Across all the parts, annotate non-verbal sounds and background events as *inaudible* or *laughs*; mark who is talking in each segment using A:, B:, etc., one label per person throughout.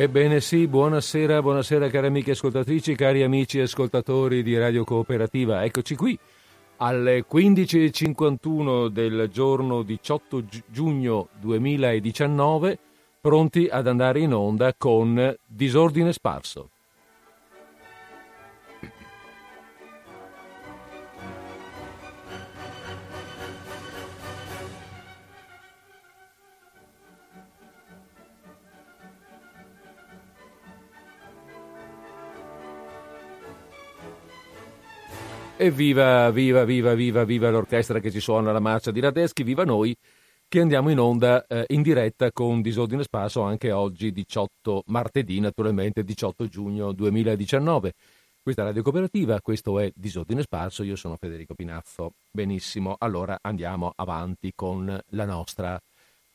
A: Ebbene sì, buonasera, buonasera cari amiche ascoltatrici, cari amici ascoltatori di Radio Cooperativa. Eccoci qui alle 15.51 del giorno 18 giugno 2019, pronti ad andare in onda con Disordine Sparso. E viva, viva, viva, viva, l'orchestra che ci suona la marcia di Radeschi, viva noi che andiamo in onda eh, in diretta con Disordine Sparso anche oggi 18 martedì, naturalmente 18 giugno 2019. Questa è Radio Cooperativa, questo è Disordine Sparso, io sono Federico Pinazzo. Benissimo, allora andiamo avanti con la nostra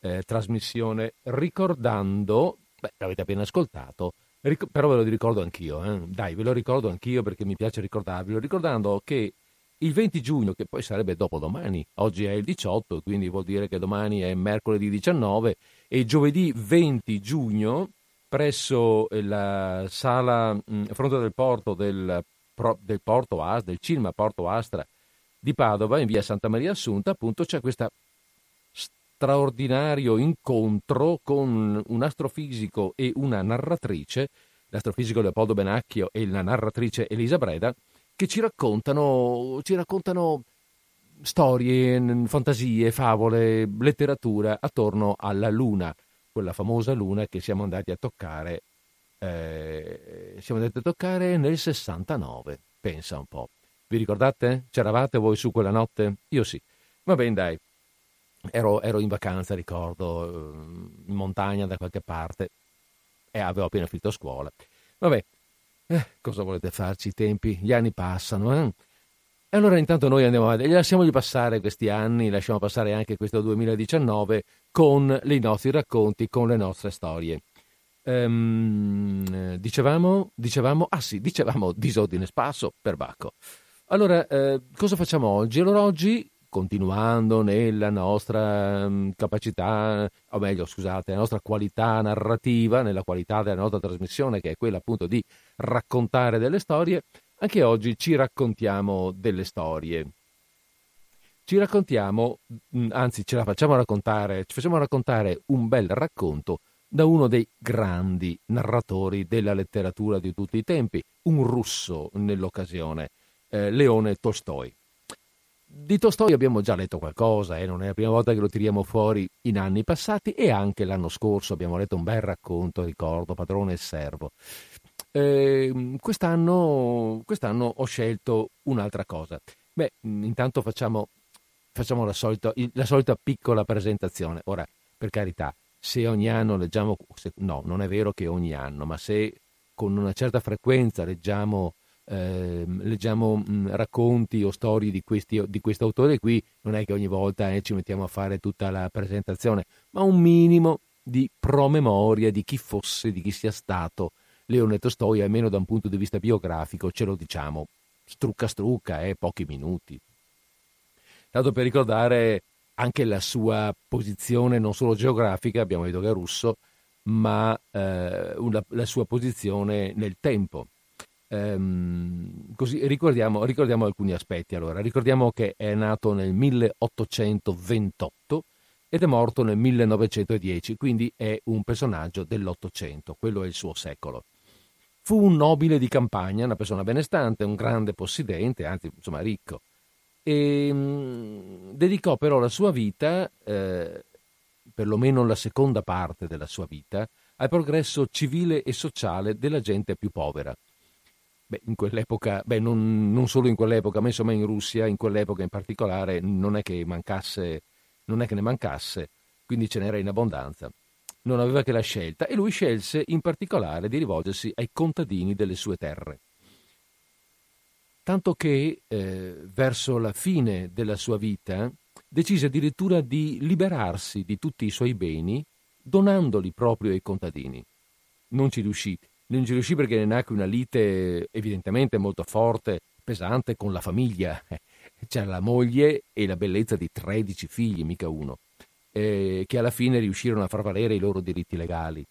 A: eh, trasmissione ricordando, beh, l'avete appena ascoltato, Ric- però ve lo ricordo anch'io, eh? dai, ve lo ricordo anch'io perché mi piace ricordarvelo, ricordando che il 20 giugno, che poi sarebbe dopodomani, oggi è il 18, quindi vuol dire che domani è mercoledì 19, e giovedì 20 giugno, presso la sala mh, fronte del porto del, del, Porto Astra, del cinema Porto Astra di Padova, in via Santa Maria Assunta, appunto c'è questa straordinario incontro con un astrofisico e una narratrice, l'astrofisico Leopoldo Benacchio e la narratrice Elisa Breda, che ci raccontano, ci raccontano storie, fantasie, favole, letteratura attorno alla Luna, quella famosa Luna che siamo andati a toccare, eh, siamo andati a toccare nel 69, pensa un po'. Vi ricordate? C'eravate voi su quella notte? Io sì. Va bene, dai. Ero, ero, in vacanza, ricordo, eh, in montagna da qualche parte e avevo appena finito scuola. Vabbè, eh, cosa volete farci? I tempi, gli anni passano. Eh? E allora intanto noi andiamo avanti, lasciamogli passare questi anni, lasciamo passare anche questo 2019 con i nostri racconti, con le nostre storie. Ehm, dicevamo, dicevamo, ah sì, dicevamo disordine spasso per Bacco. Allora, eh, cosa facciamo oggi? Allora oggi continuando nella nostra mm, capacità, o meglio, scusate, la nostra qualità narrativa, nella qualità della nostra trasmissione, che è quella appunto di raccontare delle storie, anche oggi ci raccontiamo delle storie. Ci raccontiamo, mm, anzi ce la facciamo raccontare, ci facciamo raccontare un bel racconto da uno dei grandi narratori della letteratura di tutti i tempi, un russo nell'occasione, eh, Leone Tolstoi. Di Tolstoi abbiamo già letto qualcosa, eh? non è la prima volta che lo tiriamo fuori in anni passati e anche l'anno scorso abbiamo letto un bel racconto, ricordo, Padrone e Servo. Eh, quest'anno, quest'anno, ho scelto un'altra cosa. Beh, intanto facciamo, facciamo la, solita, la solita piccola presentazione. Ora, per carità, se ogni anno leggiamo, se, no, non è vero che ogni anno, ma se con una certa frequenza leggiamo eh, leggiamo mh, racconti o storie di, questi, di questo autore qui, non è che ogni volta eh, ci mettiamo a fare tutta la presentazione, ma un minimo di promemoria di chi fosse, di chi sia stato Leone Tolstoi, almeno da un punto di vista biografico, ce lo diciamo strucca strucca, eh, pochi minuti. Tanto per ricordare anche la sua posizione non solo geografica, abbiamo detto che è russo, ma eh, una, la sua posizione nel tempo. Ehm, così ricordiamo, ricordiamo, alcuni aspetti. Allora, ricordiamo che è nato nel 1828 ed è morto nel 1910, quindi è un personaggio dell'Ottocento, quello è il suo secolo. Fu un nobile di campagna, una persona benestante, un grande possidente, anzi, insomma, ricco. E mh, mm, dedicò però la sua vita, eh, perlomeno la seconda parte della sua vita, al progresso civile e sociale della gente più povera Beh, in quell'epoca, beh, non, non, solo in quell'epoca, ma insomma in Russia, in quell'epoca in particolare, non è che mancasse, non è che ne mancasse, quindi ce n'era in abbondanza. Non aveva che la scelta e lui scelse in particolare di rivolgersi ai contadini delle sue terre. Tanto che eh, verso la fine della sua vita decise addirittura di liberarsi di tutti i suoi beni donandoli proprio ai contadini. Non ci riuscì, non ci riuscì perché ne nacque una lite evidentemente molto forte, pesante con la famiglia. *laughs* C'era la moglie e la bellezza di 13 figli, mica uno, eh, che alla fine riuscirono a far valere i loro diritti legali.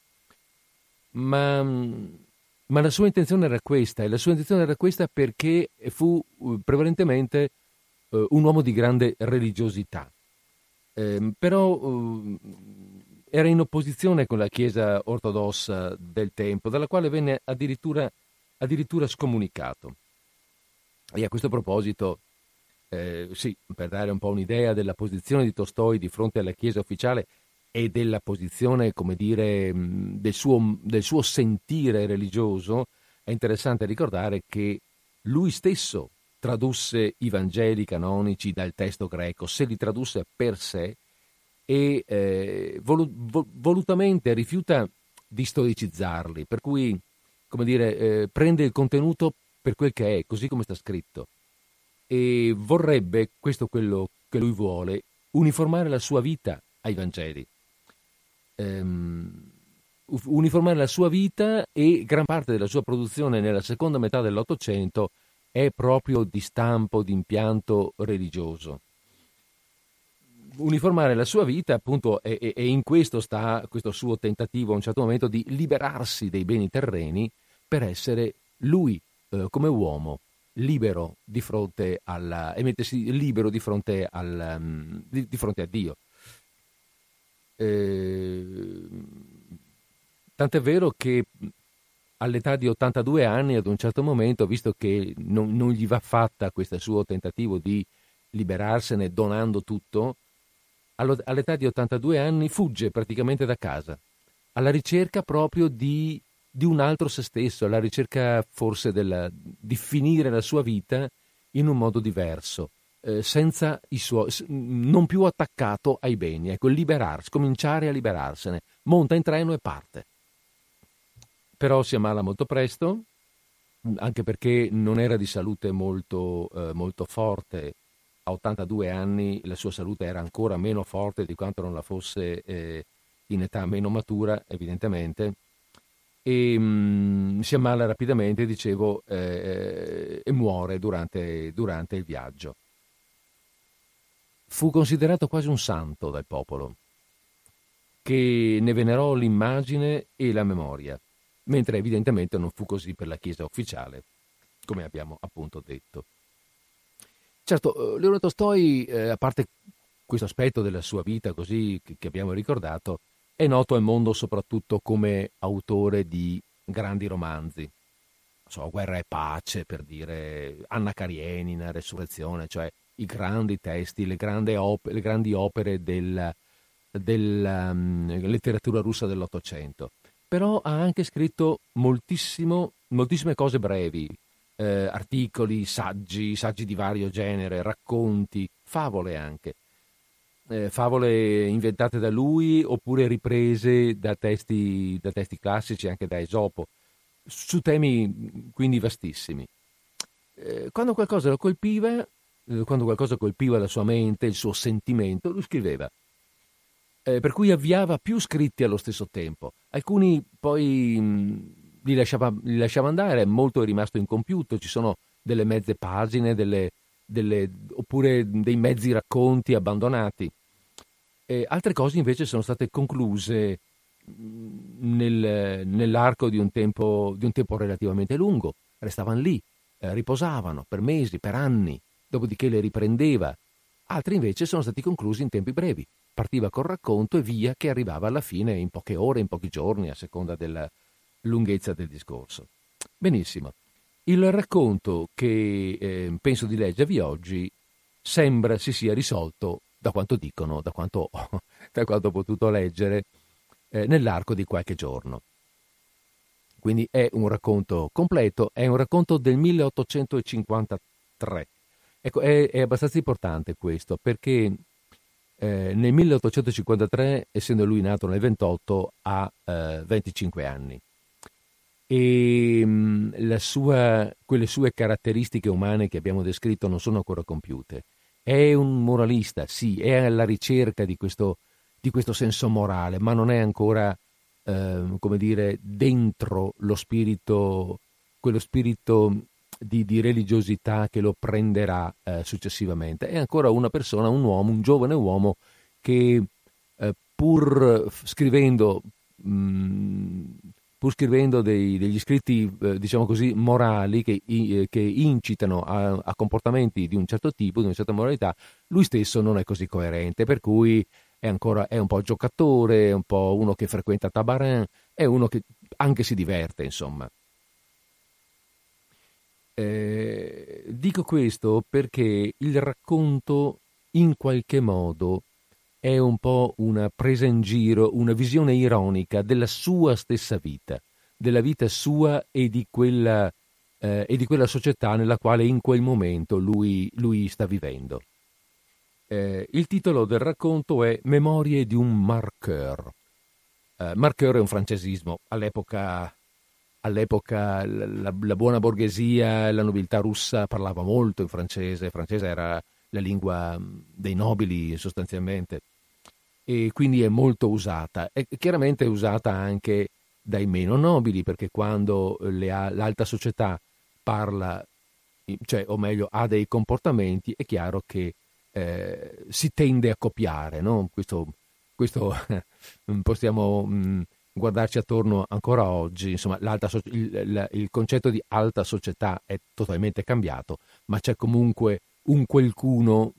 A: ma, ma, la sua intenzione era questa, e la sua intenzione era questa perché fu uh, prevalentemente uh, un uomo di grande religiosità, eh, però era in opposizione con la Chiesa ortodossa del tempo, dalla quale venne addirittura, addirittura scomunicato. E a questo proposito, eh, sì, per dare un po' un'idea della posizione di Tolstoi di fronte alla Chiesa ufficiale e della posizione, come dire, del suo, del suo sentire religioso, è interessante ricordare che lui stesso tradusse i Vangeli canonici dal testo greco, se li tradusse per sé e eh, volutamente rifiuta di storicizzarli, per cui, come dire, eh, prende il contenuto per quel che è, così come sta scritto, e vorrebbe, questo quello che lui vuole, uniformare la sua vita ai Vangeli. Um, uniformare la sua vita e gran parte della sua produzione nella seconda metà dell'Ottocento è proprio di stampo, di impianto religioso uniformare la sua vita appunto e, e, in questo sta questo suo tentativo a un certo momento di liberarsi dei beni terreni per essere lui eh, come uomo libero di fronte alla e mettersi libero di fronte, al, um, di, di fronte a Dio. Eh, tant'è vero che all'età di 82 anni, ad un certo momento, visto che non, non gli va fatta questo suo tentativo di liberarsene donando tutto, all'età di 82 anni fugge praticamente da casa, alla ricerca proprio di, di un altro se stesso, alla ricerca forse della, di finire la sua vita in un modo diverso, eh, suoi, non più attaccato ai beni, ecco, liberarsi, cominciare a liberarsene, monta in treno e parte. Però si ammala molto presto, anche perché non era di salute molto, eh, molto forte a 82 anni la sua salute era ancora meno forte di quanto non la fosse eh, in età meno matura, evidentemente, e mh, mm, si ammala rapidamente, dicevo, eh, e muore durante, durante il viaggio. Fu considerato quasi un santo dal popolo, che ne venerò l'immagine e la memoria, mentre evidentemente non fu così per la Chiesa ufficiale, come abbiamo appunto detto. Certo, eh, Leone Tolstoi, eh, a parte questo aspetto della sua vita così che, abbiamo ricordato, è noto al mondo soprattutto come autore di grandi romanzi. So, Guerra e pace, per dire, Anna Karenina, Resurrezione, cioè i grandi testi, le grandi, op- le grandi opere della, um, letteratura russa dell'Ottocento. Però ha anche scritto moltissime cose brevi, eh, articoli, saggi, saggi di vario genere, racconti, favole anche. Eh, favole inventate da lui oppure riprese da testi, da testi classici, anche da Esopo, su temi quindi vastissimi. Eh, quando qualcosa lo colpiva, eh, quando qualcosa colpiva la sua mente, il suo sentimento, lui scriveva. Eh, per cui avviava più scritti allo stesso tempo. Alcuni poi mh, li lasciava, li lasciava andare, molto è rimasto incompiuto, ci sono delle mezze pagine, delle, delle, oppure dei mezzi racconti abbandonati. E altre cose invece sono state concluse nel, nell'arco di un, tempo, di un, tempo, relativamente lungo, restavano lì, eh, riposavano per mesi, per anni, dopodiché le riprendeva. Altri invece sono stati conclusi in tempi brevi, partiva col racconto e via che arrivava alla fine in poche ore, in pochi giorni, a seconda del, lunghezza del discorso. Benissimo. Il racconto che eh, penso di leggervi oggi sembra si sia risolto, da quanto dicono, da quanto, *laughs* da quanto ho potuto leggere, eh, nell'arco di qualche giorno. Quindi è un racconto completo, è un racconto del 1853. Ecco, è, è abbastanza importante questo perché eh, nel 1853, essendo lui nato nel 28, ha eh, 25 anni e mm, sua, quelle sue caratteristiche umane che abbiamo descritto non sono ancora compiute. È un moralista, sì, è alla ricerca di questo, di questo senso morale, ma non è ancora, eh, come dire, dentro lo spirito, quello spirito di, di religiosità che lo prenderà eh, successivamente. È ancora una persona, un uomo, un giovane uomo che eh, pur scrivendo mh, mm, pur scrivendo dei, degli scritti, eh, diciamo così, morali che, eh, che incitano a, a, comportamenti di un certo tipo, di una certa moralità, lui stesso non è così coerente, per cui è ancora è un po' giocatore, è un po' uno che frequenta Tabarin, è uno che anche si diverte, insomma. Eh, dico questo perché il racconto in qualche modo è un po' una presa in giro, una visione ironica della sua stessa vita, della vita sua e di quella, eh, e di quella società nella quale in quel momento lui, lui sta vivendo. Eh, il titolo del racconto è Memorie di un marqueur. Eh, marqueur è un francesismo. All'epoca, all'epoca la, la, buona borghesia e la nobiltà russa parlava molto in francese. Il francese era la lingua dei nobili sostanzialmente e quindi è molto usata. E chiaramente è usata anche dai meno nobili, perché quando le, l'alta società parla, cioè, o meglio, ha dei comportamenti, è chiaro che eh, si tende a copiare. No? Questo, questo *laughs* possiamo mh, mm, guardarci attorno ancora oggi. Insomma, so- il, il concetto di alta società è totalmente cambiato, ma c'è comunque un qualcuno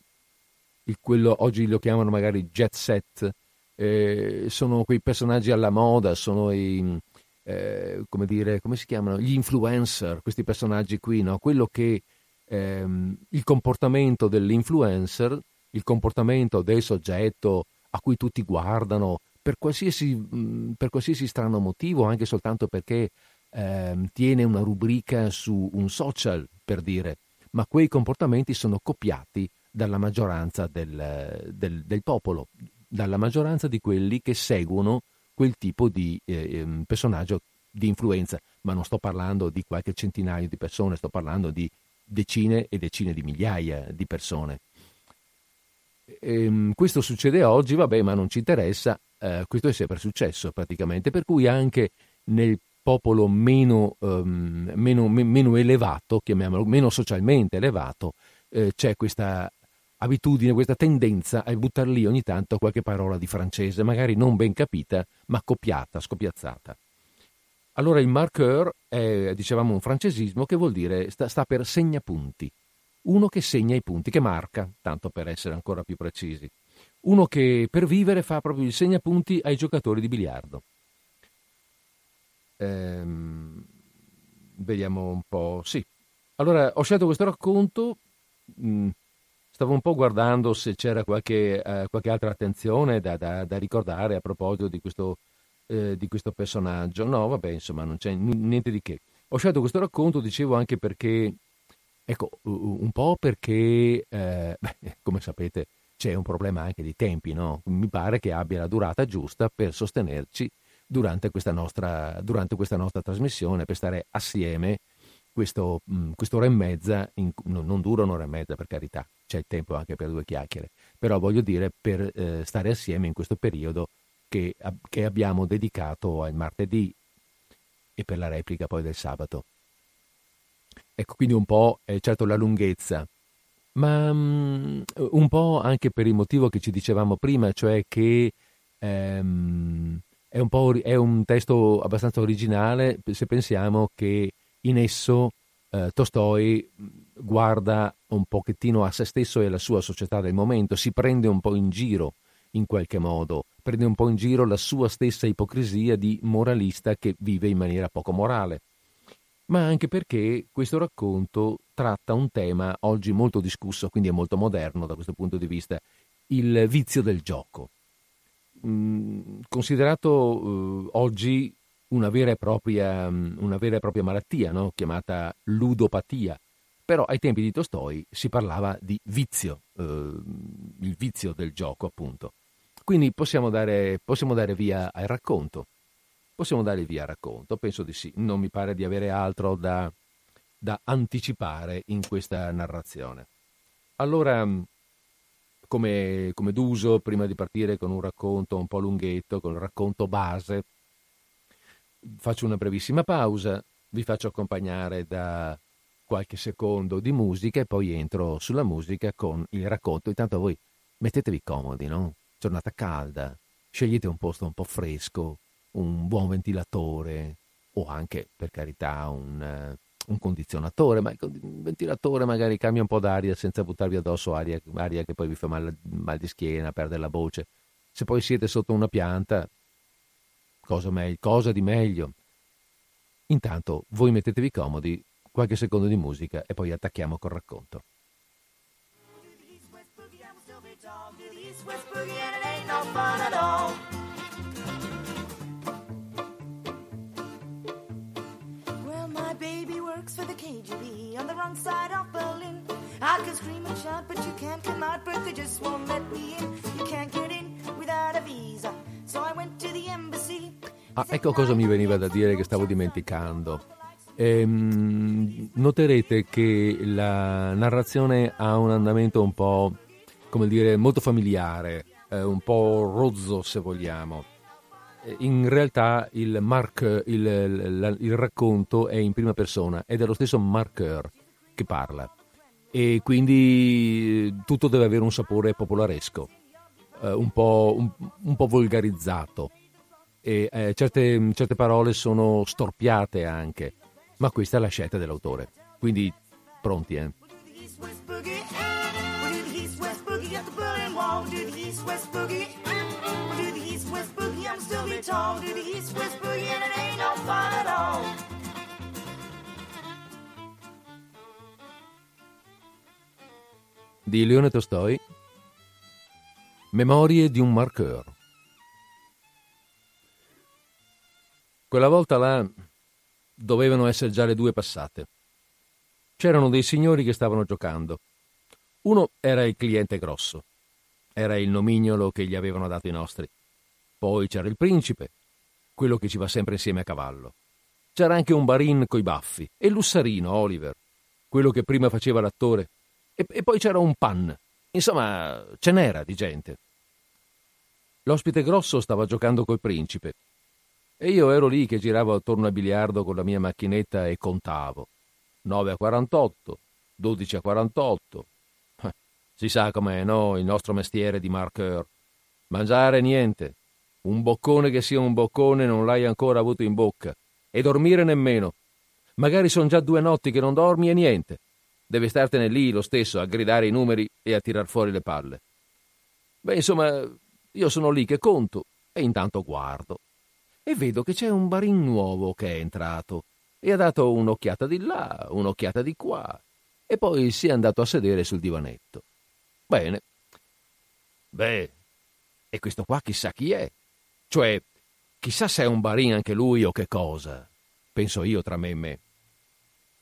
A: quello oggi lo chiamano magari jet set, eh, sono quei personaggi alla moda, sono i, eh, come dire, come si chiamano? Gli influencer, questi personaggi qui, no? Quello che ehm, il comportamento dell'influencer, il comportamento del soggetto a cui tutti guardano, per qualsiasi, mh, per qualsiasi strano motivo, anche soltanto perché ehm, tiene una rubrica su un social, per dire, ma quei comportamenti sono copiati dalla maggioranza del, del, del, popolo, dalla maggioranza di quelli che seguono quel tipo di eh, ehm, personaggio di influenza. Ma non sto parlando di qualche centinaio di persone, sto parlando di decine e decine di migliaia di persone. Ehm, questo succede oggi, vabbè, ma non ci interessa, eh, questo è sempre successo praticamente, per cui anche nel popolo meno, um, meno, meno elevato, chiamiamolo, meno socialmente elevato, eh, c'è questa abitudine, questa tendenza a buttare lì ogni tanto qualche parola di francese, magari non ben capita, ma copiata, scopiazzata. Allora il marqueur è, dicevamo, un francesismo che vuol dire sta, sta per segnapunti. Uno che segna i punti, che marca, tanto per essere ancora più precisi. Uno che per vivere fa proprio il segnapunti ai giocatori di biliardo. Ehm, vediamo un po'. Sì. Allora, ho scelto questo racconto. Mh, mm, Stavo un po' guardando se c'era qualche, eh, qualche altra attenzione da, da, da, ricordare a proposito di questo, eh, di questo, personaggio. No, vabbè, insomma, non c'è niente di che. Ho scelto questo racconto, dicevo, anche perché, ecco, un po' perché, eh, *laughs* beh, come sapete, c'è un problema anche di tempi, no? Mi pare che abbia la durata giusta per sostenerci durante questa nostra, durante questa nostra trasmissione, per stare assieme questo, mh, quest'ora e mezza, in, non dura un'ora e mezza per carità, c'è il tempo anche per due chiacchiere, però voglio dire per eh, stare assieme in questo periodo che, che, abbiamo dedicato al martedì e per la replica poi del sabato. Ecco, quindi un po' è certo la lunghezza, ma mh, un po' anche per il motivo che ci dicevamo prima, cioè che ehm, è, un è un testo abbastanza originale se pensiamo che in esso eh, Tolstoi guarda un pochettino a se stesso e alla sua società del momento, si prende un po' in giro in qualche modo, prende un po' in giro la sua stessa ipocrisia di moralista che vive in maniera poco morale. Ma anche perché questo racconto tratta un tema oggi molto discusso, quindi è molto moderno da questo punto di vista, il vizio del gioco. Mm, considerato eh, oggi una vera e propria, una vera e propria malattia, no? chiamata ludopatia. Però ai tempi di Tolstoi si parlava di vizio, eh, il vizio del gioco, appunto. Quindi possiamo dare, possiamo dare via al racconto. Possiamo dare via al racconto, penso di sì. Non mi pare di avere altro da, da anticipare in questa narrazione. Allora, come, come d'uso, prima di partire con un racconto un po' lunghetto, con il racconto base, faccio una brevissima pausa, vi faccio accompagnare da qualche secondo di musica e poi entro sulla musica con il racconto. Intanto voi mettetevi comodi, no? Giornata calda, scegliete un posto un po' fresco, un buon ventilatore, o anche, per carità, un, un condizionatore, ma il ventilatore magari cambia un po' d'aria senza buttarvi addosso aria, aria che poi vi fa mal, mal, di schiena, perde la voce. Se poi siete sotto una pianta, cosa, me- cosa di meglio? Intanto voi mettetevi comodi, qualche secondo di musica e poi attacchiamo col racconto. works for the KGB on the wrong side of Berlin. I can scream and shout, but you can't come out, but they just won't let me in. You can't get in without a visa. Ah, ecco cosa mi veniva da dire che stavo dimenticando. Ehm, noterete che la narrazione ha un andamento un po', come dire, molto familiare, eh, un po' rozzo se vogliamo. In realtà il, mark, il, il, il, racconto è in prima persona ed è lo stesso marker che parla. E quindi tutto deve avere un sapore popolaresco, eh, un, po', un, un, po', volgarizzato e eh, certe, certe parole sono storpiate anche, ma questa è la scelta dell'autore. Quindi pronti, eh? Di Leone Tolstoi Memorie di un marqueur Quella volta là dovevano essere già le due passate. C'erano dei signori che stavano giocando. Uno era il cliente grosso, era il nomignolo che gli avevano dato i nostri. Poi c'era il principe, quello che ci va sempre insieme a cavallo. C'era anche un barin coi baffi e l'ussarino, Oliver, quello che prima faceva l'attore. E, e poi c'era un pan. Insomma, ce n'era di gente. L'ospite grosso stava giocando col principe e io ero lì che giravo attorno al biliardo con la mia macchinetta e contavo. 9 a 48, 12 a 48. Eh, si sa com'è, no? Il nostro mestiere di marqueur. Mangiare niente, un boccone che sia un boccone non l'hai ancora avuto in bocca. E dormire nemmeno. Magari sono già due notti che non dormi e niente. Devi startene lì lo stesso a gridare i numeri e a tirar fuori le palle. Beh, insomma, io sono lì che conto e intanto guardo. E vedo che c'è un barin nuovo che è entrato e ha dato un'occhiata di là, un'occhiata di qua e poi si è andato a sedere sul divanetto. Bene. Beh, e questo qua chissà chi è. Cioè, chissà se è un barin anche lui o che cosa, penso io tra me e me.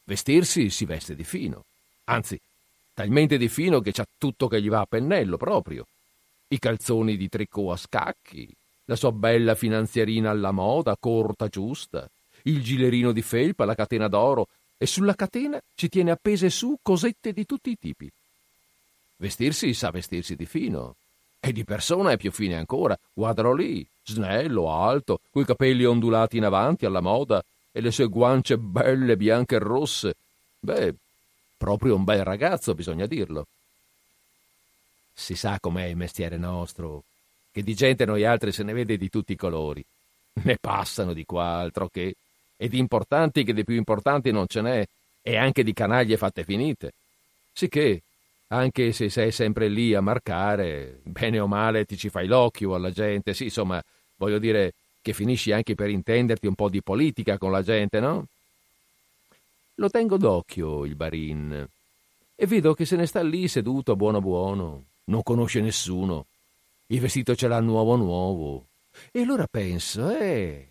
A: Vestirsi si veste di fino, anzi, talmente di fino che c'ha tutto che gli va a pennello proprio. I calzoni di tricot a scacchi, la sua bella finanziarina alla moda, corta giusta, il gilerino di felpa, la catena d'oro, e sulla catena ci tiene appese su cosette di tutti i tipi. Vestirsi sa vestirsi di fino, e di persona è più fine ancora, guardalo lì, snello, alto, coi capelli ondulati in avanti alla moda e le sue guance belle bianche e rosse. Beh, proprio un bel ragazzo, bisogna dirlo. Si sa com'è il mestiere nostro, che di gente noi altri se ne vede di tutti i colori. Ne passano di qua, altro che, e di importanti che di più importanti non ce n'è, e anche di canaglie fatte finite. Sicché, anche se sei sempre lì a marcare, bene o male ti ci fai l'occhio alla gente, sì, insomma, voglio dire che finisci anche per intenderti un po' di politica con la gente, no? Lo tengo d'occhio il barin e vedo che se ne sta lì seduto buono buono, non conosce nessuno, il vestito ce l'ha nuovo nuovo. E allora penso, eh,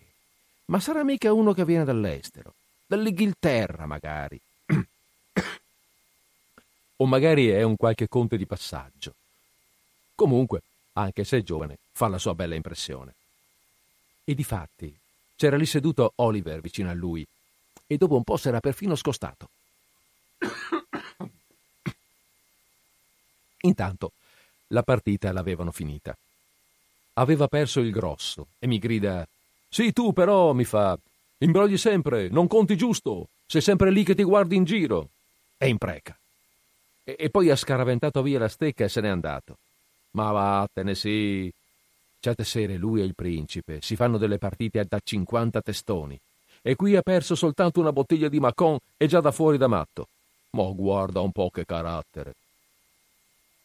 A: ma sarà mica uno che viene dall'estero, dall'Inghilterra magari *coughs* o magari è un qualche conte di passaggio. Comunque, anche se è giovane, fa la sua bella impressione. E difatti, c'era lì seduto Oliver vicino a lui, e dopo un po' s'era perfino scostato. *coughs* Intanto, la partita l'avevano finita. Aveva perso il grosso e mi grida: Sì, tu però, mi fa, imbrogli sempre, non conti giusto, sei sempre lì che ti guardi in giro. E impreca. E, e poi ha scaraventato via la stecca e se n'è andato. Ma vattene, sì. Certe sere lui e il principe si fanno delle partite da 50 testoni. E qui ha perso soltanto una bottiglia di Macon e già da fuori da matto. Ma guarda un po' che carattere.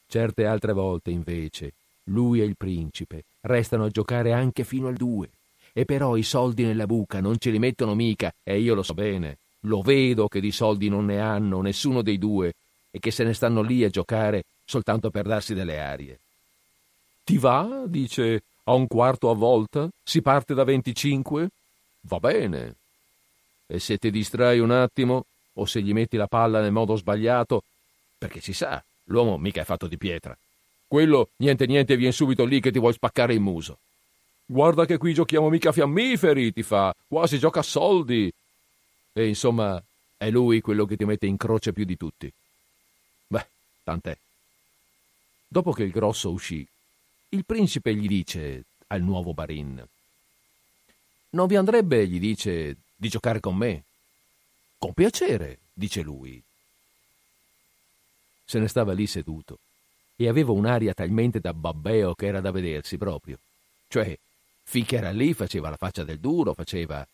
A: Certe altre volte, invece, lui e il principe restano a giocare anche fino al due. E però i soldi nella buca non ce li mettono mica, e io lo so bene. Lo vedo che di soldi non ne hanno nessuno dei due e che se ne stanno lì a giocare soltanto per darsi delle arie. Ti va? dice a un quarto a volta? Si parte da 25? Va bene. E se ti distrai un attimo, o se gli metti la palla nel modo sbagliato, perché si sa, l'uomo mica è fatto di pietra. Quello niente niente viene subito lì che ti vuoi spaccare il muso. Guarda che qui giochiamo mica fiammiferi, ti fa, qua si gioca a soldi. E insomma, è lui quello che ti mette in croce più di tutti. Beh, tant'è. Dopo che il grosso uscì, il principe gli dice al nuovo Barin: Non vi andrebbe, gli dice, di giocare con me? Con piacere, dice lui. Se ne stava lì seduto e aveva un'aria talmente da babbeo che era da vedersi proprio. Cioè, finché era lì faceva la faccia del duro, faceva.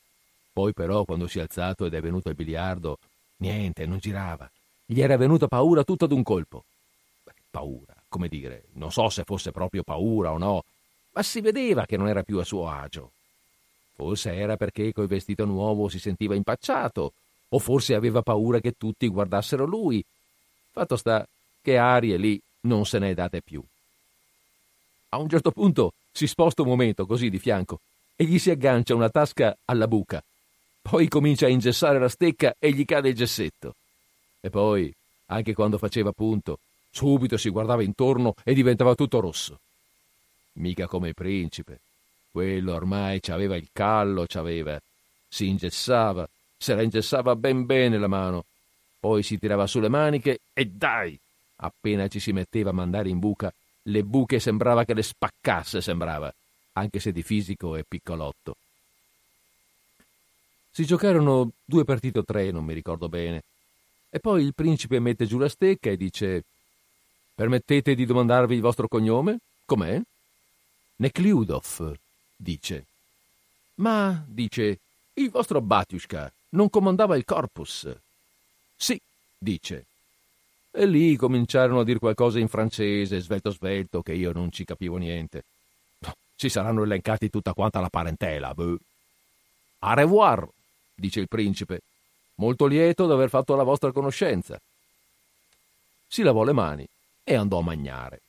A: Poi però, quando si è alzato ed è venuto al biliardo, niente, non girava. Gli era venuta paura tutto d'un colpo. Beh, paura come dire, non so se fosse proprio paura o no, ma si vedeva che non era più a suo agio. Forse era perché col vestito nuovo si sentiva impacciato, o forse aveva paura che tutti guardassero lui. Fatto sta che arie lì non se ne è date più. A un certo punto si sposta un momento così di fianco e gli si aggancia una tasca alla buca. Poi comincia a ingessare la stecca e gli cade il gessetto. E poi, anche quando faceva punto, Subito si guardava intorno e diventava tutto rosso. Mica come il principe. Quello ormai c'aveva il callo, c'aveva. Si ingessava, se la ingessava ben bene la mano. Poi si tirava sulle maniche e dai! Appena ci si metteva a mandare in buca, le buche sembrava che le spaccasse, sembrava, anche se di fisico è piccolotto. Si giocarono due partite o tre, non mi ricordo bene. E poi il principe mette giù la stecca e dice Permettete di domandarvi il vostro cognome? Com'è? Nekliudov, dice. Ma, dice, il vostro Batiushka non comandava il corpus? Sì, dice. E lì cominciarono a dire qualcosa in francese, svelto svelto, che io non ci capivo niente. Ci saranno elencati tutta quanta la parentela. Beh. A revoir, dice il principe. Molto lieto d'aver fatto la vostra conoscenza. Si lavò le mani e andò a mangiare.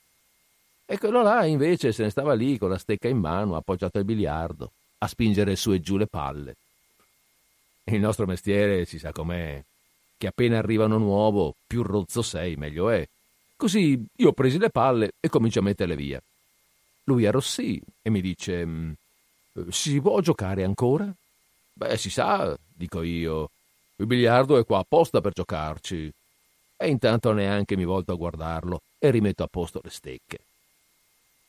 A: E quello là invece se ne stava lì con la stecca in mano, appoggiato al biliardo, a spingere su e giù le palle. Il nostro mestiere si sa com'è, che appena arriva nuovo, più rozzo sei, meglio è. Così io ho presi le palle e comincio a metterle via. Lui arrossì e mi dice: mm, Si può giocare ancora? Beh, si sa, dico io. Il biliardo è qua apposta per giocarci e intanto neanche mi volto a guardarlo e rimetto a posto le stecche.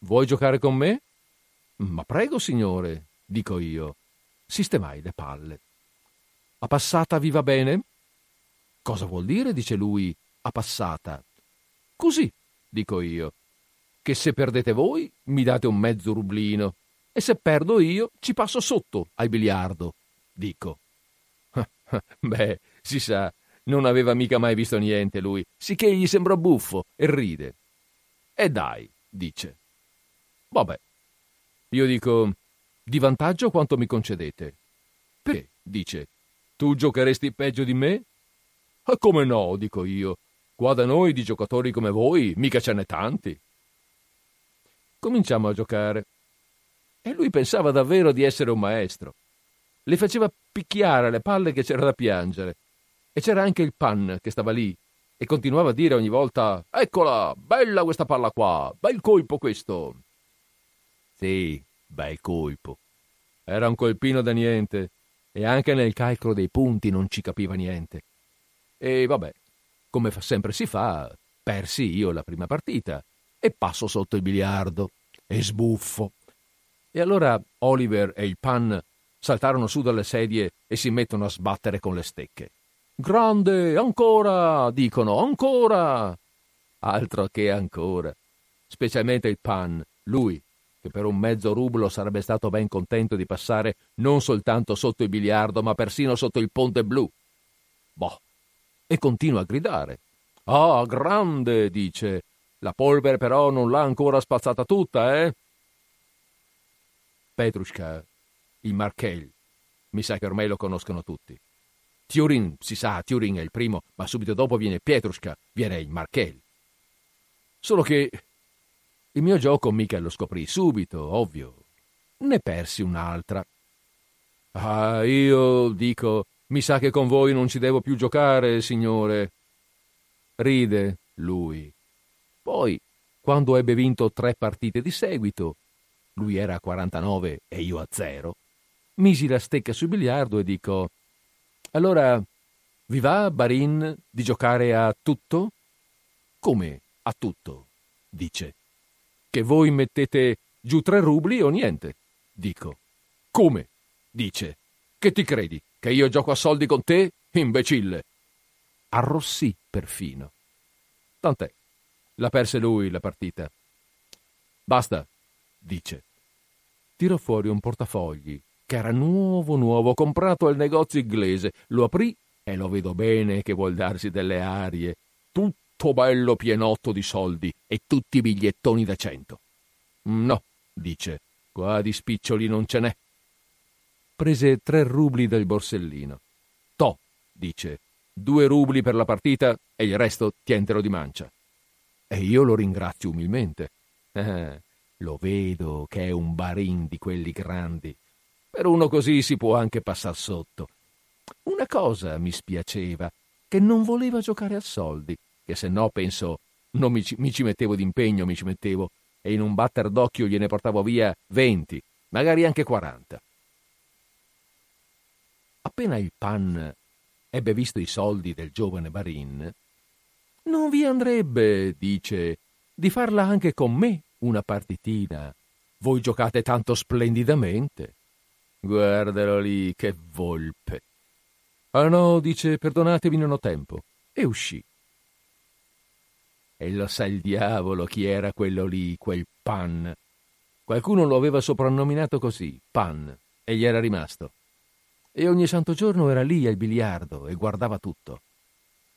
A: Vuoi giocare con me? Ma prego, signore, dico io. Sistemai le palle. A passata vi va bene? Cosa vuol dire? dice lui, a passata. Così, dico io, che se perdete voi mi date un mezzo rublino e se perdo io ci passo sotto al biliardo, dico. *laughs* Beh, si sa, non aveva mica mai visto niente lui, sicché gli sembrò buffo e ride. E dai, dice. Vabbè. Io dico, di vantaggio quanto mi concedete? Perché? dice. Tu giocheresti peggio di me? Ah, come no, dico io. Qua da noi di giocatori come voi mica ce n'è tanti. Cominciamo a giocare. E lui pensava davvero di essere un maestro. Le faceva picchiare le palle che c'era da piangere e c'era anche il pan che stava lì e continuava a dire ogni volta Eccola, bella questa palla qua, bel colpo questo. Sì, bel colpo. Era un colpino da niente e anche nel calcolo dei punti non ci capiva niente. E vabbè, come sempre si fa, persi io la prima partita e passo sotto il biliardo e sbuffo. E allora Oliver e il pan saltarono su dalle sedie e si mettono a sbattere con le stecche. Grande, ancora, dicono, ancora. Altro che ancora. Specialmente il pan, lui, che per un mezzo rublo sarebbe stato ben contento di passare non soltanto sotto il biliardo, ma persino sotto il ponte blu. Boh. E continua a gridare. Ah, grande, dice. La polvere però non l'ha ancora spazzata tutta, eh? Petrushka, il Markel, mi sa che ormai lo conoscono tutti. Turin, si sa, Turin è il primo, ma subito dopo viene Petrushka, viene il Markel. Solo che il mio gioco mica lo scoprì subito, ovvio. Ne persi un'altra. Ah, io dico, mi sa che con voi non ci devo più giocare, signore. Ride lui. Poi, quando ebbe vinto tre partite di seguito, lui era a 49 e io a zero, misi la stecca sul biliardo e dico: Allora, vi va, Barin, di giocare a tutto? Come a tutto? dice. Che voi mettete giù tre rubli o niente? Dico. Come? dice. Che ti credi? Che io gioco a soldi con te? Imbecille! Arrossì perfino. Tant'è. La perse lui la partita. Basta, dice. Tirò fuori un portafogli che era nuovo nuovo, comprato al negozio inglese. Lo aprì e lo vedo bene che vuol darsi delle arie. Tutto bello pienotto di soldi e tutti bigliettoni da cento. No, dice, qua di spiccioli non ce n'è. Prese tre rubli dal borsellino. To, dice, due rubli per la partita e il resto tientelo di mancia. E io lo ringrazio umilmente. Eh, *laughs* lo vedo che è un barin di quelli grandi. Per uno così si può anche passar sotto. Una cosa mi spiaceva, che non voleva giocare a soldi, che se no, penso, non mi ci, mi ci mettevo d'impegno, mi ci mettevo, e in un batter d'occhio gliene portavo via venti, magari anche quaranta. Appena il pan ebbe visto i soldi del giovane Barin, non vi andrebbe, dice, di farla anche con me una partitina. Voi giocate tanto splendidamente. Guardalo lì, che volpe. Ah no, dice, perdonatemi, non ho tempo. E uscì. E lo sa il diavolo chi era quello lì, quel Pan. Qualcuno lo aveva soprannominato così, Pan, e gli era rimasto. E ogni santo giorno era lì al biliardo e guardava tutto.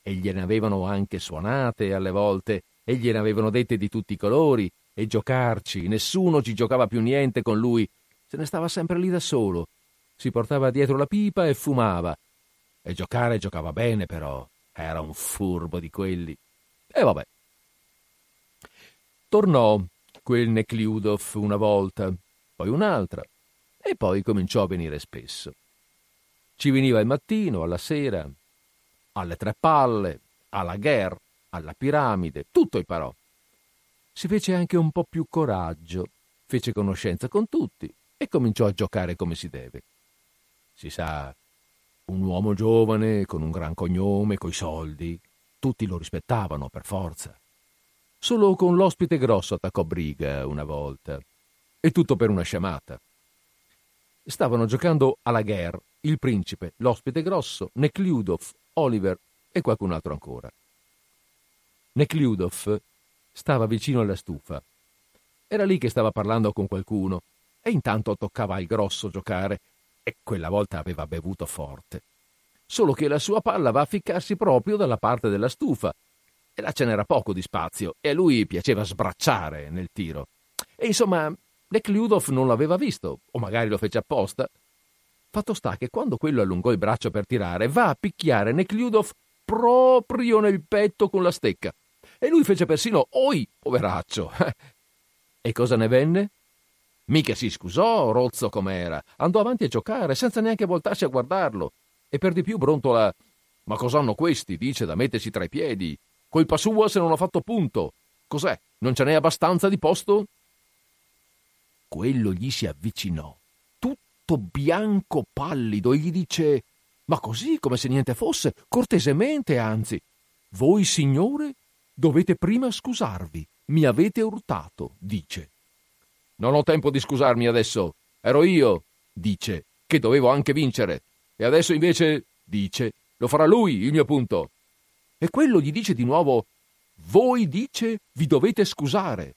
A: E gliene avevano anche suonate alle volte, e gliene avevano dette di tutti i colori, e giocarci, nessuno ci giocava più niente con lui, se ne stava sempre lì da solo, si portava dietro la pipa e fumava. E giocare giocava bene però, era un furbo di quelli. E vabbè. Tornò quel Nekliudov una volta, poi un'altra, e poi cominciò a venire spesso. Ci veniva il mattino, alla sera, alle tre palle, alla guerra, alla piramide, tutto imparò si fece anche un po' più coraggio, fece conoscenza con tutti e cominciò a giocare come si deve. Si sa, un uomo giovane, con un gran cognome, coi soldi, tutti lo rispettavano per forza. Solo con l'ospite grosso attaccò briga una volta, e tutto per una sciamata. Stavano giocando alla guerra il principe, l'ospite grosso, Nekliudov, Oliver e qualcun altro ancora. Nekliudov stava vicino alla stufa. Era lì che stava parlando con qualcuno e intanto toccava al grosso giocare e quella volta aveva bevuto forte. Solo che la sua palla va a ficcarsi proprio dalla parte della stufa e là ce n'era poco di spazio e a lui piaceva sbracciare nel tiro. E insomma, Nekliudov non l'aveva visto, o magari lo fece apposta. Fatto sta che quando quello allungò il braccio per tirare, va a picchiare Nekliudov proprio nel petto con la stecca. E lui fece persino oi, poveraccio. *laughs* e cosa ne venne? Mica si scusò, rozzo com'era. Andò avanti a giocare, senza neanche voltarsi a guardarlo. E per di più brontola. Ma cos'hanno questi? dice da mettersi tra i piedi. Colpa sua se non ha fatto punto. Cos'è? Non ce n'è abbastanza di posto? Quello gli si avvicinò, tutto bianco pallido, e gli dice: Ma così, come se niente fosse, cortesemente, anzi. Voi, signore, Dovete prima scusarvi. Mi avete urtato, dice. Non ho tempo di scusarmi adesso. Ero io, dice, che dovevo anche vincere. E adesso invece, dice, lo farà lui il mio punto. E quello gli dice di nuovo, voi, dice, vi dovete scusare.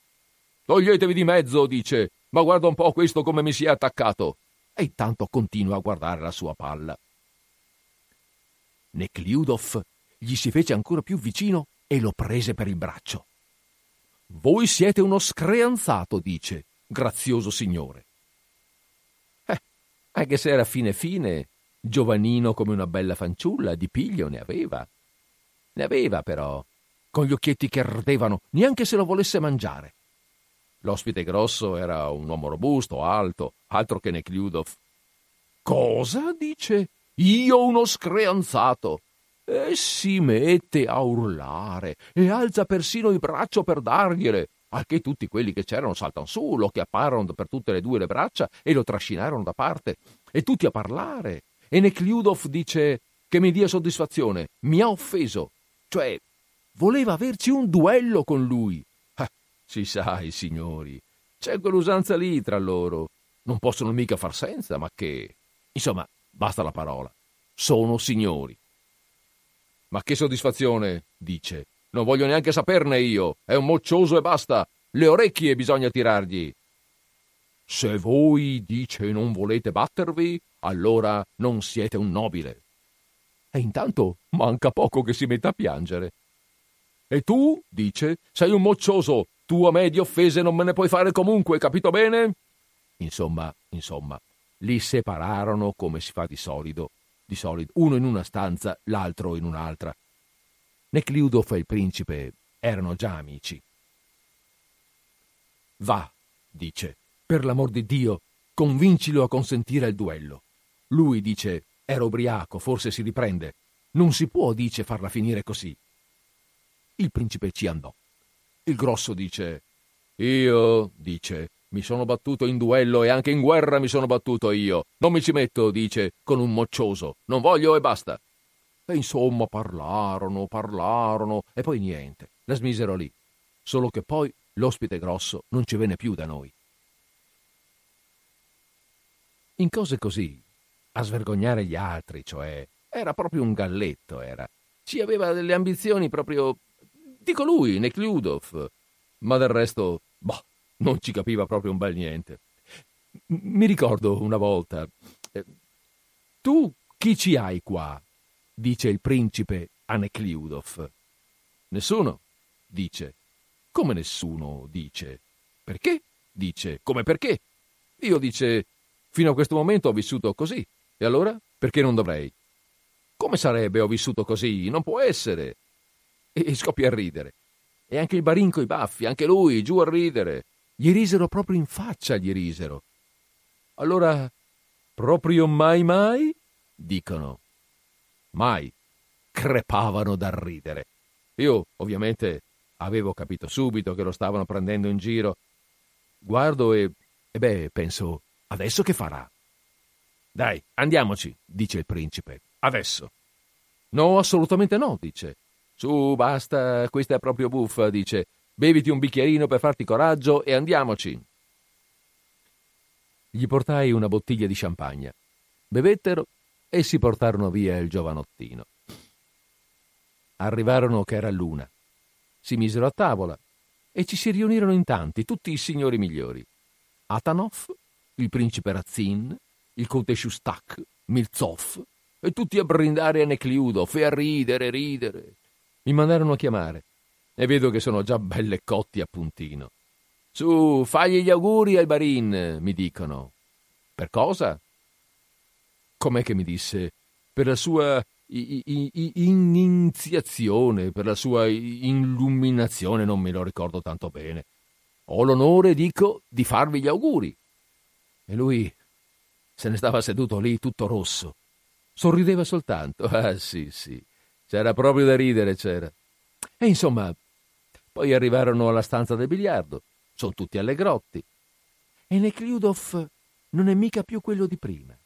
A: Toglietevi di mezzo, dice. Ma guarda un po' questo come mi si è attaccato! E intanto continua a guardare la sua palla. Nekliudov gli si fece ancora più vicino e lo prese per il braccio. Voi siete uno screanzato, dice, grazioso signore. Eh, anche se era fine fine, giovanino come una bella fanciulla, di piglio ne aveva. Ne aveva però, con gli occhietti che ardevano, neanche se lo volesse mangiare. L'ospite grosso era un uomo robusto, alto, altro che Nekliudov. Cosa? dice. Io uno screanzato. E si mette a urlare e alza persino il braccio per dargliele, al che tutti quelli che c'erano saltano su, lo chiapparono per tutte e due le braccia e lo trascinarono da parte, e tutti a parlare. E Nekliudov dice che mi dia soddisfazione, mi ha offeso, cioè voleva averci un duello con lui. Ah, si sa, i signori, c'è quell'usanza lì tra loro. Non possono mica far senza, ma che... Insomma, basta la parola. Sono signori. Ma che soddisfazione, dice. Non voglio neanche saperne io. È un moccioso e basta. Le orecchie bisogna tirargli. Se voi, dice, non volete battervi, allora non siete un nobile. E intanto manca poco che si metta a piangere. E tu, dice, sei un moccioso. Tu a me di offese non me ne puoi fare comunque, capito bene? Insomma, insomma, li separarono come si fa di solito di solito, uno in una stanza, l'altro in un'altra. Necliudov e il principe erano già amici. Va, dice, per l'amor di Dio, convincilo a consentire il duello. Lui dice, era ubriaco, forse si riprende. Non si può, dice, farla finire così. Il principe ci andò. Il grosso dice, io, dice, mi sono battuto in duello e anche in guerra mi sono battuto io. Non mi ci metto, dice, con un moccioso. Non voglio e basta. E insomma parlarono, parlarono e poi niente. La smisero lì. Solo che poi l'ospite grosso non ci venne più da noi. In cose così, a svergognare gli altri, cioè, era proprio un galletto, era. Ci aveva delle ambizioni proprio... Dico lui, Nekliudov. Ma del resto, boh, non ci capiva proprio un bel niente. Mi ricordo una volta. Eh, tu chi ci hai qua? dice il principe a Nekliudov. Nessuno, dice. Come nessuno, dice. Perché? dice. Come perché? Io, dice, fino a questo momento ho vissuto così. E allora? Perché non dovrei? Come sarebbe ho vissuto così? Non può essere. E, scoppia a ridere. E anche il barin coi baffi, anche lui, giù a ridere. Gli risero proprio in faccia, gli risero. Allora, proprio mai mai? dicono. Mai. Crepavano dal ridere. Io, ovviamente, avevo capito subito che lo stavano prendendo in giro. Guardo e, e beh, penso, adesso che farà? Dai, andiamoci, dice il principe. Adesso. No, assolutamente no, dice. Su, basta, questa è proprio buffa, dice. Beviti un bicchierino per farti coraggio e andiamoci. Gli portai una bottiglia di champagne. Bevettero e si portarono via il giovanottino. Arrivarono che era luna. Si misero a tavola e ci si riunirono in tanti, tutti i signori migliori. Atanov, il principe Razin, il conte Shustak, Milzov, e tutti a brindare a Nekliudov e a ridere, ridere. Mi mandarono a chiamare e vedo che sono già belle cotti a puntino. Su, fagli gli auguri al barin, mi dicono. Per cosa? Com'è che mi disse? Per la sua iniziazione, per la sua illuminazione, non me lo ricordo tanto bene. Ho l'onore, dico, di farvi gli auguri. E lui se ne stava seduto lì tutto rosso. Sorrideva soltanto. Ah, sì, sì. C'era proprio da ridere, c'era. E insomma, poi arrivarono alla stanza del biliardo. Sono tutti allegrotti. E Nekliudov non è mica più quello di prima.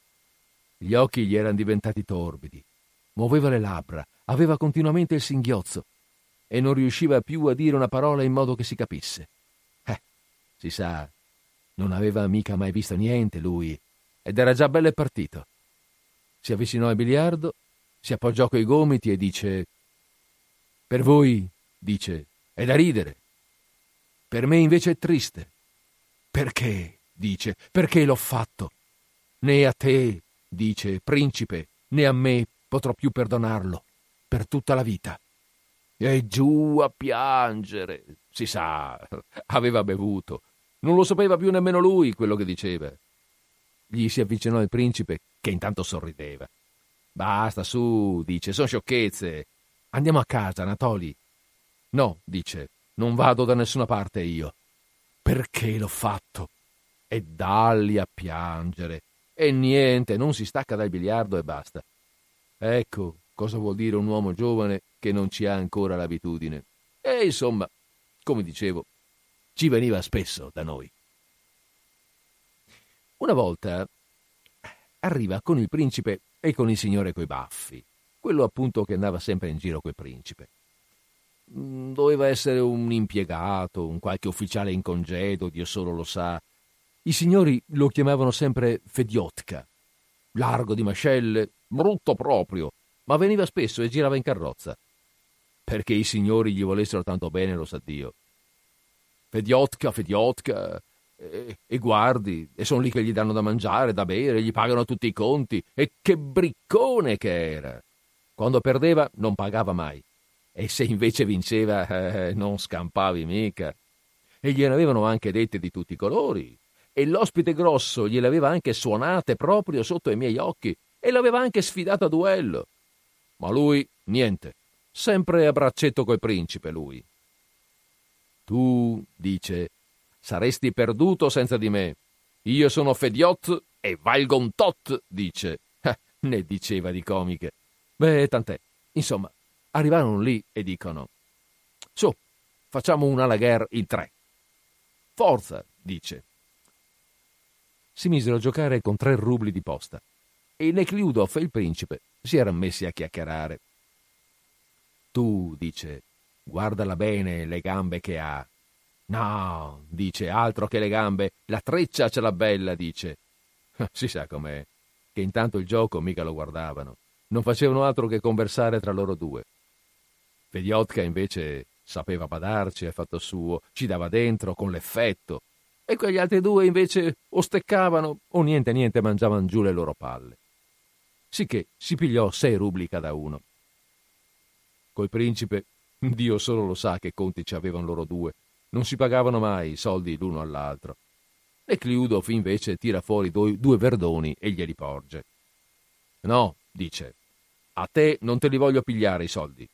A: Gli occhi gli erano diventati torbidi. Muoveva le labbra, aveva continuamente il singhiozzo e non riusciva più a dire una parola in modo che si capisse. Eh, si sa, non aveva mica mai visto niente lui ed era già bello partito. Si avvicinò al biliardo, si appoggiò coi gomiti e dice: Per voi, dice, è da ridere. Per me invece è triste. Perché? dice, perché l'ho fatto. Né a te, dice, principe, né a me potrò più perdonarlo per tutta la vita. E giù a piangere. Si sa, *laughs* aveva bevuto. Non lo sapeva più nemmeno lui quello che diceva. Gli si avvicinò il principe, che intanto sorrideva. Basta, su, dice, sono sciocchezze. Andiamo a casa, Anatoli. No, dice, non vado da nessuna parte io. Perché l'ho fatto? E dalli a piangere. E niente, non si stacca dal biliardo e basta. Ecco cosa vuol dire un uomo giovane che non ci ha ancora l'abitudine. E insomma, come dicevo, ci veniva spesso da noi. Una volta arriva con il principe e con il signore coi baffi, quello appunto che andava sempre in giro col principe. Mm, doveva essere un impiegato, un qualche ufficiale in congedo, Dio solo lo sa. I signori lo chiamavano sempre Fediotka, largo di mascelle, brutto proprio, ma veniva spesso e girava in carrozza. Perché i signori gli volessero tanto bene, lo sa Dio. Fediotka, Fediotka, e, e, guardi, e sono lì che gli danno da mangiare, da bere, gli pagano tutti i conti. E che briccone che era! Quando perdeva non pagava mai. E se invece vinceva, eh, non scampavi mica. E gliene avevano anche dette di tutti i colori. E l'ospite grosso gliele aveva anche suonate proprio sotto i miei occhi e l'aveva anche sfidato a duello. Ma lui, niente. Sempre a braccetto col principe, lui. Tu, dice, saresti perduto senza di me. Io sono Fediot e valgo un tot, dice. Eh, *laughs* ne diceva di comiche. Beh, tant'è. Insomma, arrivarono lì e dicono: Su, facciamo una la guerra in tre. Forza, dice. Si misero a giocare con tre rubli di posta e Nekliudov e il principe si erano messi a chiacchierare. Tu, dice, guardala bene le gambe che ha. No, dice, altro che le gambe, la treccia ce l'ha bella, dice. *laughs* Si sa com'è, che intanto il gioco mica lo guardavano, non facevano altro che conversare tra loro due. Fediotka invece sapeva badarci, è fatto suo, ci dava dentro con l'effetto, e quegli altri due invece o steccavano o niente niente mangiavano giù le loro palle. Sicché si pigliò sei rubli cada uno. Col principe, *laughs* Dio solo lo sa che conti ci avevano loro due, non si pagavano mai i soldi l'uno all'altro. E Cliudov invece tira fuori due, verdoni e glieli porge. No, dice, a te non te li voglio pigliare i soldi.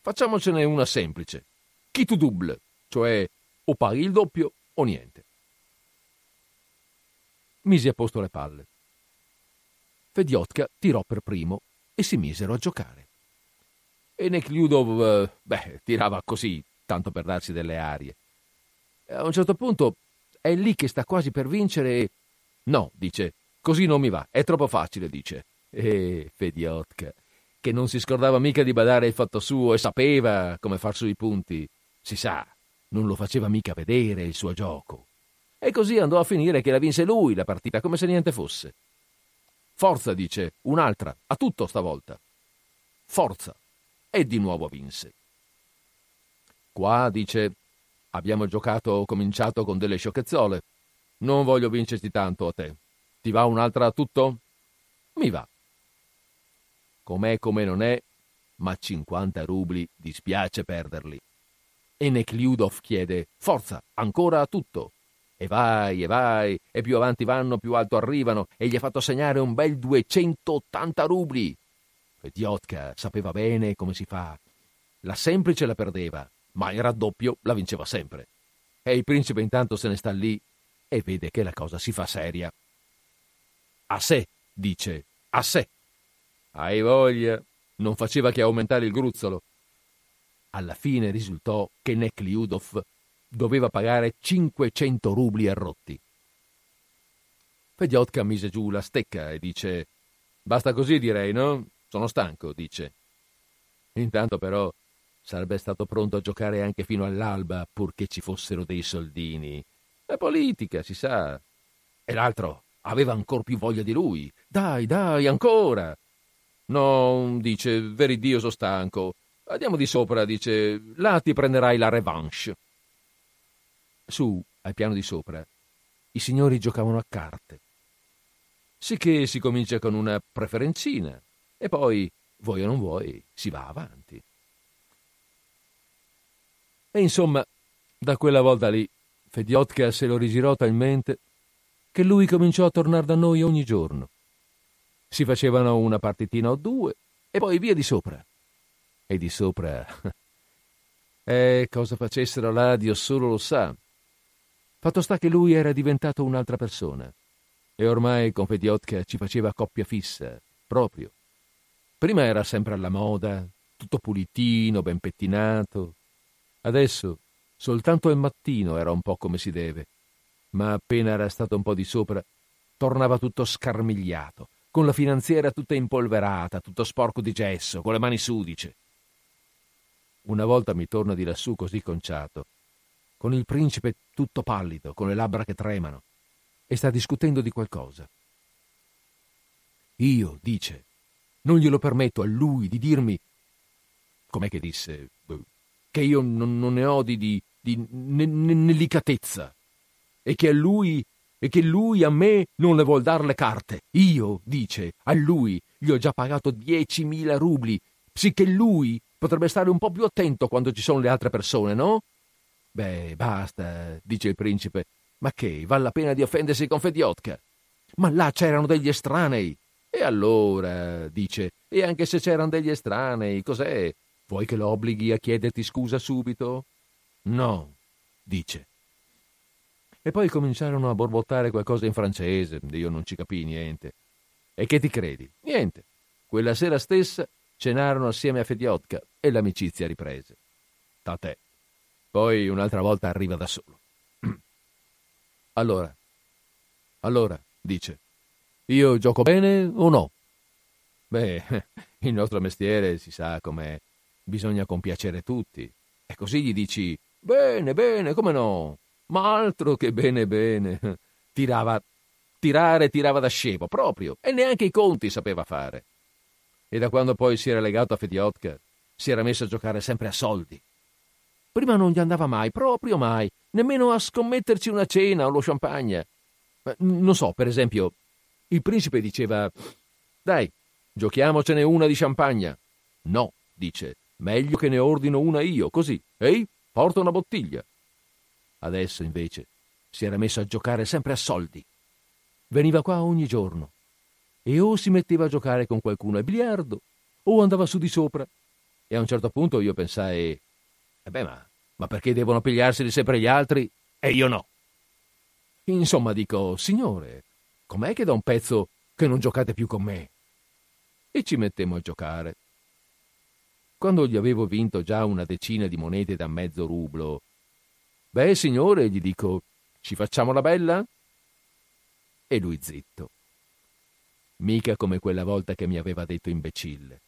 A: Facciamocene una semplice. Chi tu double, cioè o paghi il doppio o niente. Misi a posto le palle. Fediotka tirò per primo e si misero a giocare. E Nekliudov, eh, beh, tirava così, tanto per darsi delle arie. A un certo punto è lì che sta quasi per vincere e... No, dice, così non mi va, è troppo facile, dice. E Fediotka, che non si scordava mica di badare il fatto suo e sapeva come far sui punti. Si sa, non lo faceva mica vedere il suo gioco. E così andò a finire che la vinse lui la partita, come se niente fosse. Forza, dice, un'altra, a tutto stavolta. Forza. E di nuovo vinse. Qua, dice, Abbiamo giocato, cominciato con delle sciocchezzole. Non voglio vincerti tanto a te. Ti va un'altra a tutto? Mi va. Com'è come non è, ma 50 rubli dispiace perderli. E Nekliudov chiede: Forza, ancora a tutto. E vai, e vai, e più avanti vanno, più alto arrivano, e gli ha fatto segnare un bel 280 rubli. Fediotka sapeva bene come si fa. La semplice la perdeva, ma il raddoppio la vinceva sempre. E il principe intanto se ne sta lì e vede che la cosa si fa seria. A sé, dice, a sé. Hai voglia, non faceva che aumentare il gruzzolo. Alla fine risultò che Nekliudov doveva pagare 500 rubli a rotti. Fediotka mise giù la stecca e dice: Basta così, direi, no? Sono stanco, dice. Intanto, però, Sarebbe stato pronto a giocare anche fino all'alba purché ci fossero dei soldini. È politica, si sa. E l'altro aveva ancor più voglia di lui. Dai, dai, ancora. No, dice, veridio, sono stanco. Andiamo di sopra, dice, là ti prenderai la revanche. Su, al piano di sopra, i signori giocavano a carte. Sicché si comincia con una preferenzina e poi, vuoi o non vuoi, si va avanti. E insomma, da quella volta lì, Fediotka se lo rigirò talmente che lui cominciò a tornare da noi ogni giorno. Si facevano una partitina o due e poi via di sopra. E di sopra... *laughs* Eh, cosa facessero là, Dio solo lo sa. Fatto sta che lui era diventato un'altra persona. E ormai con Fediotka ci faceva coppia fissa, proprio. Prima era sempre alla moda, tutto pulitino, ben pettinato. Adesso soltanto al mattino era un po' come si deve, ma appena era stato un po' di sopra, tornava tutto scarmigliato, con la finanziera tutta impolverata, tutto sporco di gesso, con le mani sudice. Una volta mi torna di lassù così conciato, con il principe tutto pallido, con le labbra che tremano, e sta discutendo di qualcosa. Io, dice, non glielo permetto a lui di dirmi, com'è che disse, che io non, non ne ho di, di, di nelicatezza, e che a lui e che lui a me non le vuol dar le carte. Io, dice, a lui gli ho già pagato diecimila rubli, sicché lui Potrebbe stare un po' più attento quando ci sono le altre persone, no? Beh, basta, dice il principe. Ma che, vale la pena di offendersi con Fediotka? Ma là c'erano degli estranei. E allora, dice, e anche se c'erano degli estranei, cos'è? Vuoi che lo obblighi a chiederti scusa subito? No, dice. E poi cominciarono a borbottare qualcosa in francese, io non ci capii niente. E che ti credi? Niente. Quella sera stessa cenarono assieme a Fediotka e l'amicizia riprese. Tatè. Poi un'altra volta arriva da solo. *clears throat* allora, allora, dice, io gioco bene o no? Beh, *laughs* il nostro mestiere si sa com'è, bisogna compiacere tutti. E così gli dici, bene, bene, come no? Ma altro che bene, bene. *laughs* Tirava, tirare tirava da scemo, proprio, e neanche i conti sapeva fare. E da quando poi si era legato a Fediotka, si era messo a giocare sempre a soldi. Prima non gli andava mai, proprio mai, nemmeno a scommetterci una cena o lo champagne. Non so, per esempio, il principe diceva: Dai, giochiamocene una di champagne. No, dice, meglio che ne ordino una io, così. Ehi, porta una bottiglia. Adesso, invece, si era messo a giocare sempre a soldi. Veniva qua ogni giorno e o si metteva a giocare con qualcuno a biliardo o andava su di sopra e a un certo punto io pensai, eh beh, ma, ma perché devono pigliarseli sempre gli altri e io no? Insomma, dico, signore, com'è che da un pezzo che non giocate più con me? E ci mettemmo a giocare. Quando gli avevo vinto già una decina di monete da mezzo rublo, beh, signore, gli dico, ci facciamo la bella? E lui zitto. Mica come quella volta che mi aveva detto imbecille.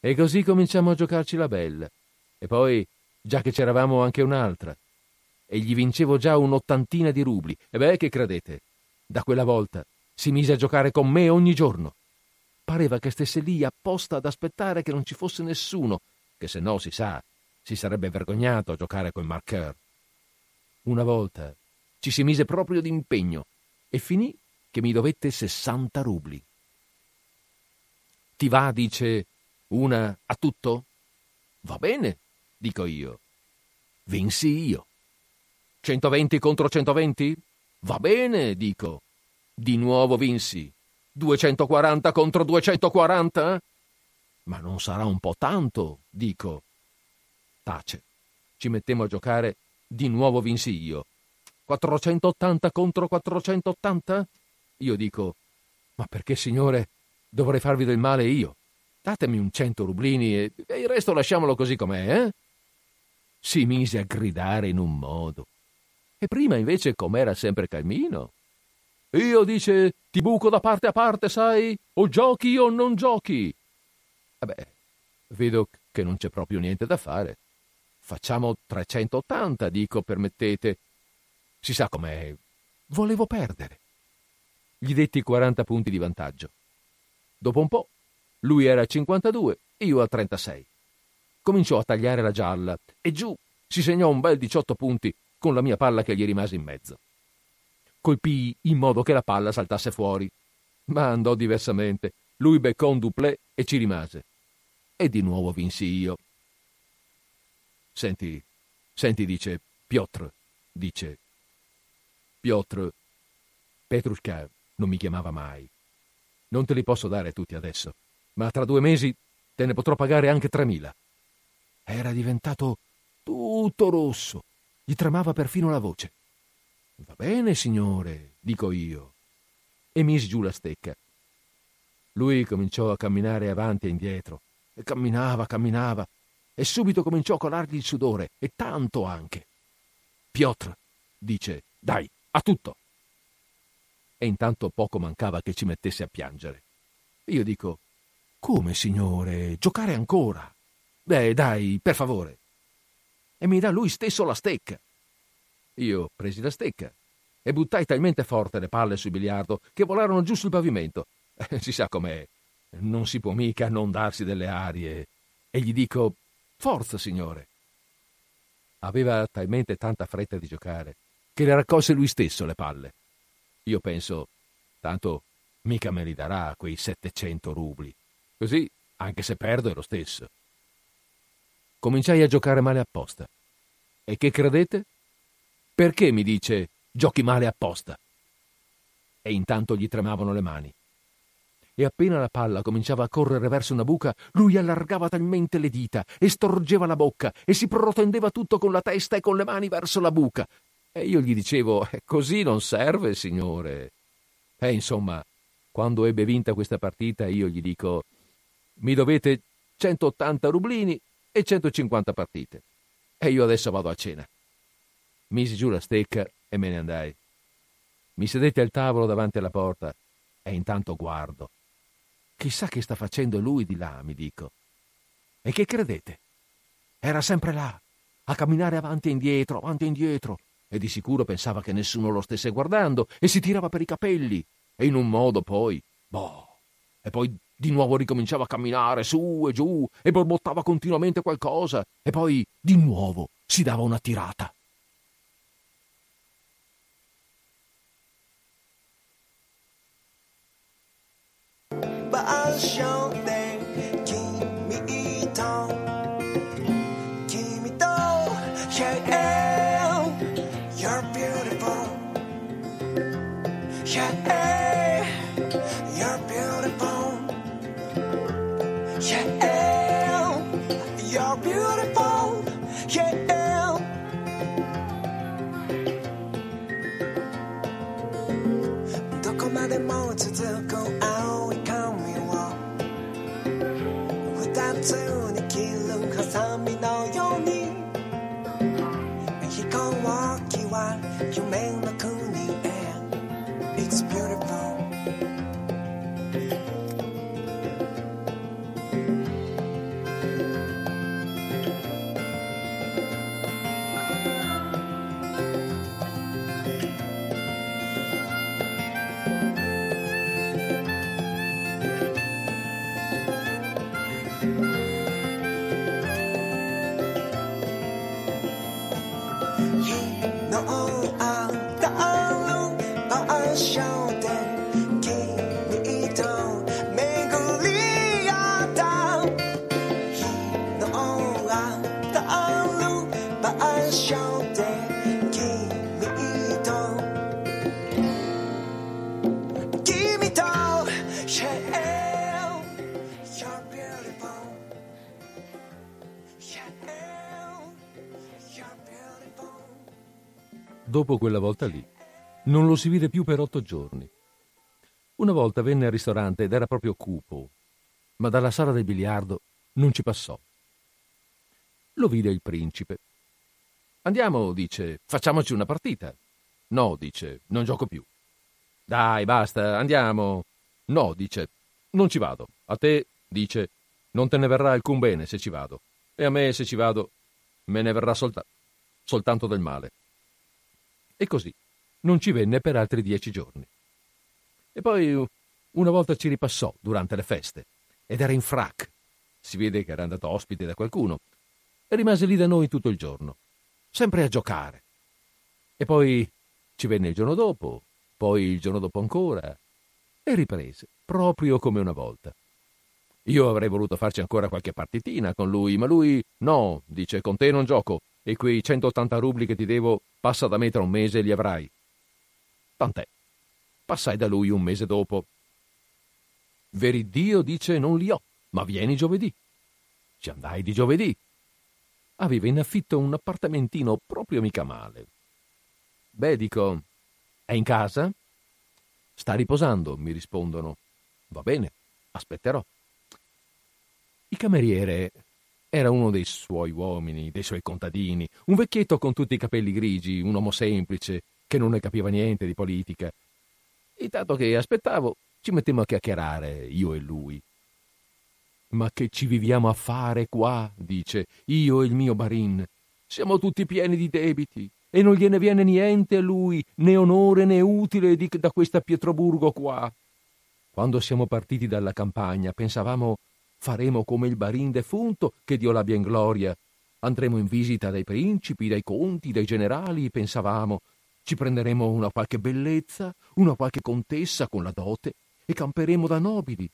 A: E così cominciamo a giocarci la bella. E poi, già che c'eravamo anche un'altra. E gli vincevo già un'ottantina di rubli. E beh, che credete? Da quella volta si mise a giocare con me ogni giorno. Pareva che stesse lì apposta ad aspettare che non ci fosse nessuno, che se no, si sa, si sarebbe vergognato a giocare col marqueur. Una volta ci si mise proprio d'impegno e finì che mi dovette 60 rubli. Ti va, dice, una a tutto? Va bene, dico io. Vinsi io. 120 contro 120? Va bene, dico. Di nuovo vinsi. 240 contro 240? Ma non sarà un po' tanto, dico. Tace. Ci mettemmo a giocare, di nuovo vinsi io. 480 contro 480? Io dico, ma perché, signore, dovrei farvi del male io? Datemi un cento rublini e, e il resto lasciamolo così com'è, eh? Si mise a gridare in un modo. E prima invece com'era sempre calmino. Io, dice, ti buco da parte a parte, sai? O giochi o non giochi. Vabbè, vedo che non c'è proprio niente da fare. Facciamo 380, dico, permettete. Si sa com'è. Volevo perdere. Gli detti 40 punti di vantaggio. Dopo un po' Lui era a 52 e io a 36. Cominciò a tagliare la gialla e giù si segnò un bel 18 punti con la mia palla che gli rimase in mezzo. Colpii in modo che la palla saltasse fuori. Ma andò diversamente. Lui beccò un duplé e ci rimase. E di nuovo vinsi io. Senti, senti, dice Piotr, dice Piotr, Petrushka non mi chiamava mai. Non te li posso dare tutti adesso, ma tra due mesi te ne potrò pagare anche tremila. Era diventato tutto rosso, gli tremava perfino la voce. Va bene, signore, dico io. E misi giù la stecca. Lui cominciò a camminare avanti e indietro, e camminava, camminava, e subito cominciò a colargli il sudore, e tanto anche. Piotr dice: Dai, a tutto! E intanto poco mancava che ci mettesse a piangere. Io dico: Come, signore? Giocare ancora? Beh, dai, per favore. E mi dà lui stesso la stecca. Io presi la stecca e buttai talmente forte le palle sul biliardo che volarono giù sul pavimento. Eh, si sa com'è. Non si può mica non darsi delle arie. E gli dico: Forza, signore. Aveva talmente tanta fretta di giocare che le raccolse lui stesso le palle. Io penso, tanto mica me li darà quei 700 rubli. Così, anche se perdo, è lo stesso. Cominciai a giocare male apposta. E che credete? Perché mi dice giochi male apposta? E intanto gli tremavano le mani. E appena la palla cominciava a correre verso una buca, lui allargava talmente le dita e storgeva la bocca e si protendeva tutto con la testa e con le mani verso la buca. E io gli dicevo, eh, così non serve, signore. E insomma, quando ebbe vinta questa partita, io gli dico, mi dovete 180 rublini e 150 partite. E io adesso vado a cena. Misi giù la stecca e me ne andai. Mi sedetti al tavolo davanti alla porta e intanto guardo. Chissà che sta facendo lui di là, mi dico. E che credete? Era sempre là, a camminare avanti e indietro, avanti e indietro, e di sicuro pensava che nessuno lo stesse guardando e si tirava per i capelli. E in un modo poi, boh, e poi di nuovo ricominciava a camminare su e giù e borbottava continuamente qualcosa e poi di nuovo si dava una tirata. Show. Dopo quella volta lì, non lo si vide più per otto giorni. Una volta venne al ristorante ed era proprio cupo, ma dalla sala del biliardo non ci passò. Lo vide il principe. Andiamo, dice, facciamoci una partita. No, dice, non gioco più. Dai, basta, andiamo. No, dice, non ci vado. A te, dice, non te ne verrà alcun bene se ci vado. E a me, se ci vado, me ne verrà solta- soltanto del male. E così non ci venne per altri dieci giorni. E poi una volta ci ripassò durante le feste ed era in frac. Si vede che era andato ospite da qualcuno e rimase lì da noi tutto il giorno, sempre a giocare. E poi ci venne il giorno dopo, poi il giorno dopo ancora, e riprese, proprio come una volta. Io avrei voluto farci ancora qualche partitina con lui, ma lui no, dice, con te non gioco, e quei 180 rubli che ti devo, passa da me tra un mese e li avrai. Tant'è. Passai da lui un mese dopo. Veridio dice non li ho, ma vieni giovedì. Ci andai di giovedì. Aveva in affitto un appartamentino proprio mica male. Beh, dico, è in casa? Sta riposando, mi rispondono. Va bene, aspetterò. Il cameriere era uno dei suoi uomini, dei suoi contadini, un vecchietto con tutti i capelli grigi, un uomo semplice, che non ne capiva niente di politica. Intanto che aspettavo, ci mettemmo a chiacchierare, io e lui. Ma che ci viviamo a fare qua, dice, io e il mio barin. Siamo tutti pieni di debiti e non gliene viene niente a lui, né onore né utile di, da questa Pietroburgo qua. Quando siamo partiti dalla campagna pensavamo faremo come il barin defunto, che Dio l'abbia in gloria. Andremo in visita dai principi, dai conti, dai generali, pensavamo. Ci prenderemo una qualche bellezza, una qualche contessa con la dote e camperemo da nobili.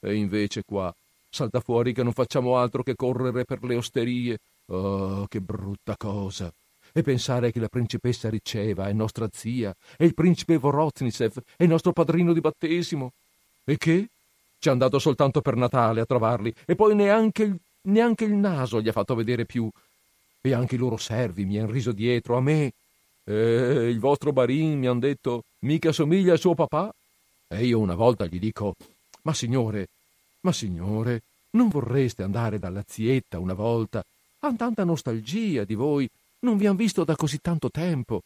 A: E invece qua salta fuori che non facciamo altro che correre per le osterie. Oh, che brutta cosa! E pensare che la principessa Riceva è nostra zia e il principe Voroznisev è nostro padrino di battesimo. E che? Ci è andato soltanto per Natale a trovarli e poi neanche il, neanche il naso gli ha fatto vedere più. E anche i loro servi mi hanno riso dietro a me. E il vostro barin mi han detto mica somiglia al suo papà. E io una volta gli dico: Ma signore, ma signore, non vorreste andare dalla zietta una volta? Han tanta nostalgia di voi, non vi han visto da così tanto tempo.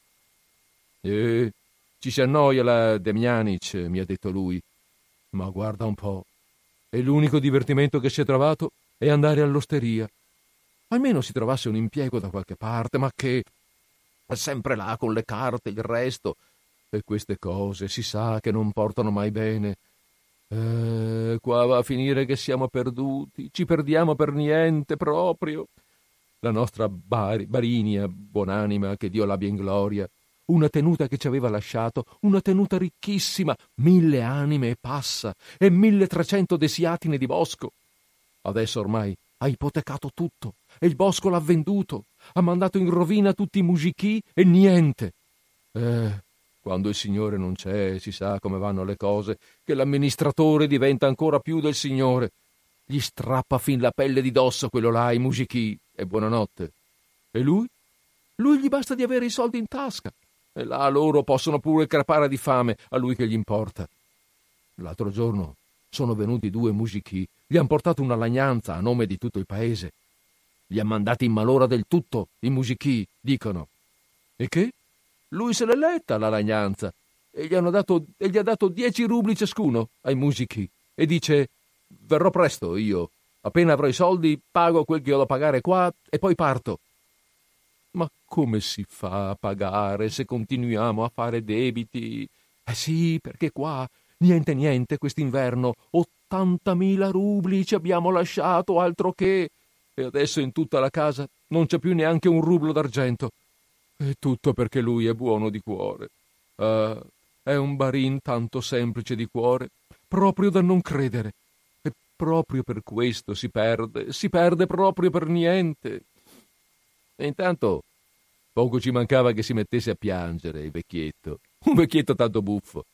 A: Eh, ci si annoia la Demianic, mi ha detto lui. Ma guarda un po', e l'unico divertimento che si è trovato è andare all'osteria. Almeno si trovasse un impiego da qualche parte, ma che è sempre là con le carte, il resto. E queste cose si sa che non portano mai bene. Eh, qua va a finire che siamo perduti, ci perdiamo per niente proprio. La nostra bar- Barinia, buonanima, che Dio l'abbia in gloria, una tenuta che ci aveva lasciato, una tenuta ricchissima, mille anime e passa, e mille trecento desiatine di bosco. Adesso ormai ha ipotecato tutto, e il bosco l'ha venduto, ha mandato in rovina tutti i musichi e niente. Eh, quando il Signore non c'è, si sa come vanno le cose, che l'amministratore diventa ancora più del Signore. Gli strappa fin la pelle di dosso quello là, i musichi, e buonanotte. E lui? Lui gli basta di avere i soldi in tasca. E là loro possono pure crepare di fame, a lui che gli importa. L'altro giorno sono venuti due musichi, gli han portato una lagnanza a nome di tutto il paese. Li ha mandati in malora del tutto, i musichi, dicono. E che? Lui se l'è letta la lagnanza e gli, dato, e gli ha dato dieci rubli ciascuno ai musichi e dice verrò presto io. Appena avrò i soldi pago quel che ho da pagare qua e poi parto. Come si fa a pagare se continuiamo a fare debiti? Eh sì, perché qua niente niente quest'inverno ottantamila rubli ci abbiamo lasciato altro che e adesso in tutta la casa non c'è più neanche un rublo d'argento. E tutto perché lui è buono di cuore. Ah, è un barin tanto semplice di cuore, proprio da non credere. E proprio per questo si perde, si perde proprio per niente. E intanto poco ci mancava che si mettesse a piangere il vecchietto, un vecchietto tanto buffo.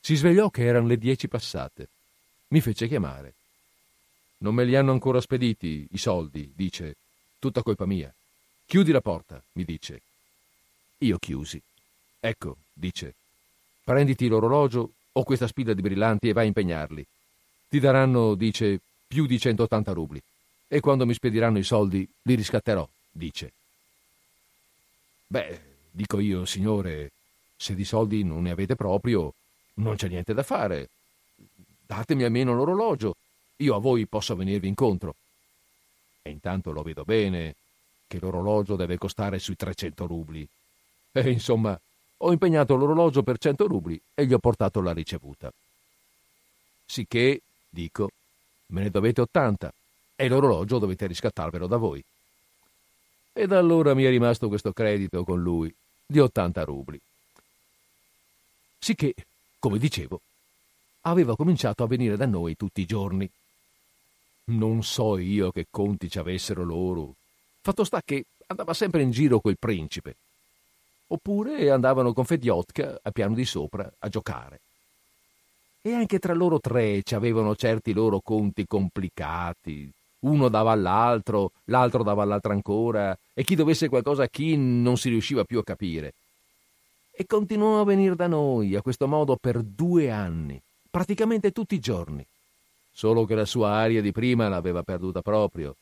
A: Si svegliò che erano le dieci passate. Mi fece chiamare. Non me li hanno ancora spediti i soldi, dice. Tutta colpa mia. Chiudi la porta, mi dice. Io chiusi. Ecco, dice. Prenditi l'orologio o questa spilla di brillanti e vai a impegnarli. Ti daranno, dice, più di 180 rubli. E quando mi spediranno i soldi li riscatterò, dice. Beh, dico io, signore, se di soldi non ne avete proprio, non c'è niente da fare. Datemi almeno l'orologio io a voi posso venirvi incontro. E intanto lo vedo bene che l'orologio deve costare sui 300 rubli. E insomma, ho impegnato l'orologio per 100 rubli e gli ho portato la ricevuta. Sicché, dico, me ne dovete 80 e l'orologio dovete riscattarvelo da voi. E da allora mi è rimasto questo credito con lui di 80 rubli. Sicché, come dicevo, aveva cominciato a venire da noi tutti i giorni. Non so io che conti ci avessero loro. Fatto sta che andava sempre in giro col principe. Oppure andavano con Fediotka a piano di sopra a giocare. E anche tra loro tre ci avevano certi loro conti complicati. Uno dava all'altro, l'altro dava all'altro ancora, e chi dovesse qualcosa a chi non si riusciva più a capire. E continuò a venire da noi a questo modo per due anni, praticamente tutti i giorni. Solo che la sua aria di prima l'aveva perduta proprio.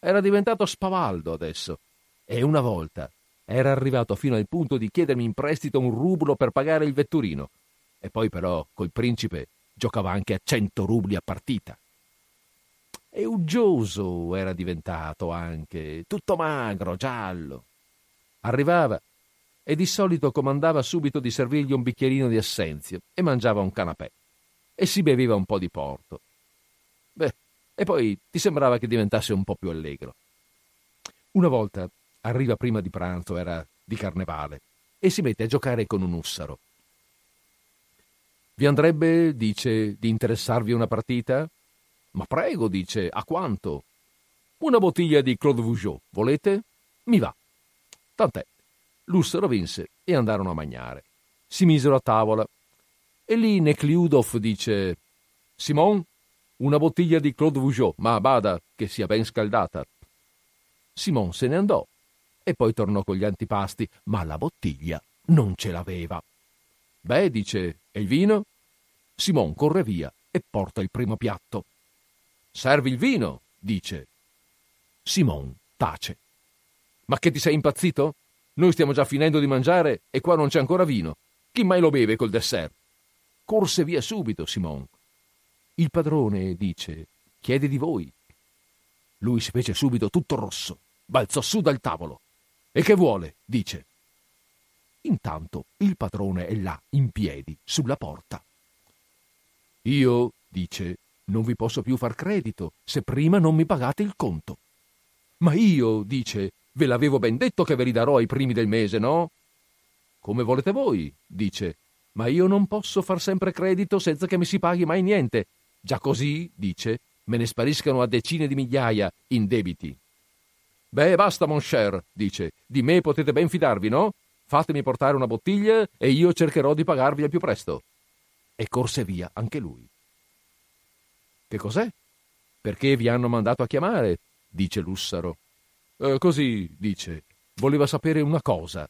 A: Era diventato spavaldo adesso. E una volta era arrivato fino al punto di chiedermi in prestito un rublo per pagare il vetturino. E poi però col principe giocava anche a cento rubli a partita. E uggioso era diventato anche, tutto magro, giallo. Arrivava e di solito comandava subito di servirgli un bicchierino di assenzio e mangiava un canapè. E si beveva un po' di porto. Beh, e poi ti sembrava che diventasse un po' più allegro. Una volta arriva prima di pranzo, era di carnevale, e si mette a giocare con un ussaro. Vi andrebbe, dice, di interessarvi una partita? Ma prego, dice, a quanto? Una bottiglia di Claude Vougeot, volete? Mi va. Tant'è. L'ussaro vinse e andarono a mangiare. Si misero a tavola. E lì Necliudov dice: Simon, una bottiglia di Claude Vougeot, ma bada che sia ben scaldata. Simon se ne andò e poi tornò con gli antipasti, ma la bottiglia non ce l'aveva. Beh, dice, e il vino? Simon corre via e porta il primo piatto. Servi il vino, dice. Simon tace. Ma che ti sei impazzito? Noi stiamo già finendo di mangiare e qua non c'è ancora vino. Chi mai lo beve col dessert? Corse via subito, Simon. Il padrone dice: Chiede di voi. Lui si fece subito tutto rosso, balzò su dal tavolo. E che vuole? dice. Intanto il padrone è là, in piedi, sulla porta. Io, dice, non vi posso più far credito se prima non mi pagate il conto. Ma io, dice, ve l'avevo ben detto che ve li darò ai primi del mese, no? Come volete voi, dice, ma io non posso far sempre credito senza che mi si paghi mai niente. Già così, dice, me ne spariscano a decine di migliaia in debiti. Beh, basta, mon cher, dice, di me potete ben fidarvi, no? Fatemi portare una bottiglia e io cercherò di pagarvi al più presto. E corse via anche lui. Che cos'è? Perché vi hanno mandato a chiamare? dice Lussaro. Eh, così, dice, voleva sapere una cosa.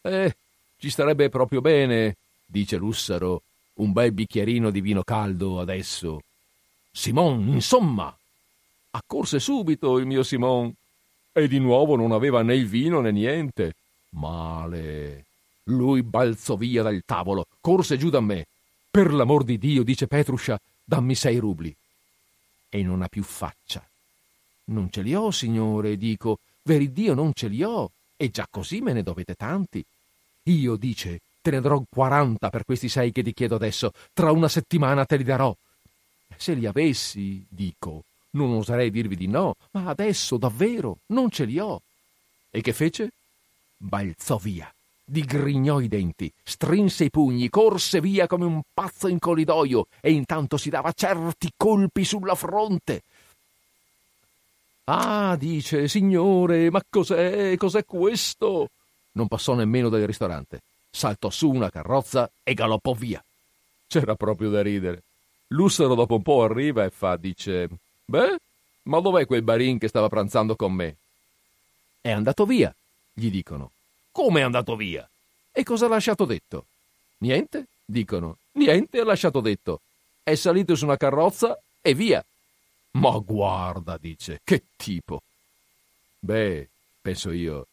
A: Eh, ci starebbe proprio bene, dice Lussaro, un bel bicchierino di vino caldo adesso. Simon, insomma! Accorse subito il mio Simon e di nuovo non aveva né il vino né niente. Male. Lui balzò via dal tavolo, corse giù da me. Per l'amor di Dio, dice Petruscia, dammi sei rubli. E non ha più faccia. Non ce li ho, signore, dico, veri Dio non ce li ho, e già così me ne dovete tanti. Io, dice, te ne darò quaranta per questi sei che ti chiedo adesso, tra una settimana te li darò. Se li avessi, dico, non oserei dirvi di no, ma adesso davvero non ce li ho. E che fece? Balzò via, digrignò i denti, strinse i pugni, corse via come un pazzo in corridoio e intanto si dava certi colpi sulla fronte. Ah, dice, signore, ma cos'è? Cos'è questo? Non passò nemmeno dal ristorante. Saltò su una carrozza e galoppò via. C'era proprio da ridere. Lussero dopo un po' arriva e fa, dice, beh, ma dov'è quel barin che stava pranzando con me? È andato via, gli dicono. Come è andato via? E cosa ha lasciato detto? Niente, dicono. Niente ha lasciato detto. È salito su una carrozza e via. Ma guarda, dice, che tipo. Beh, penso io,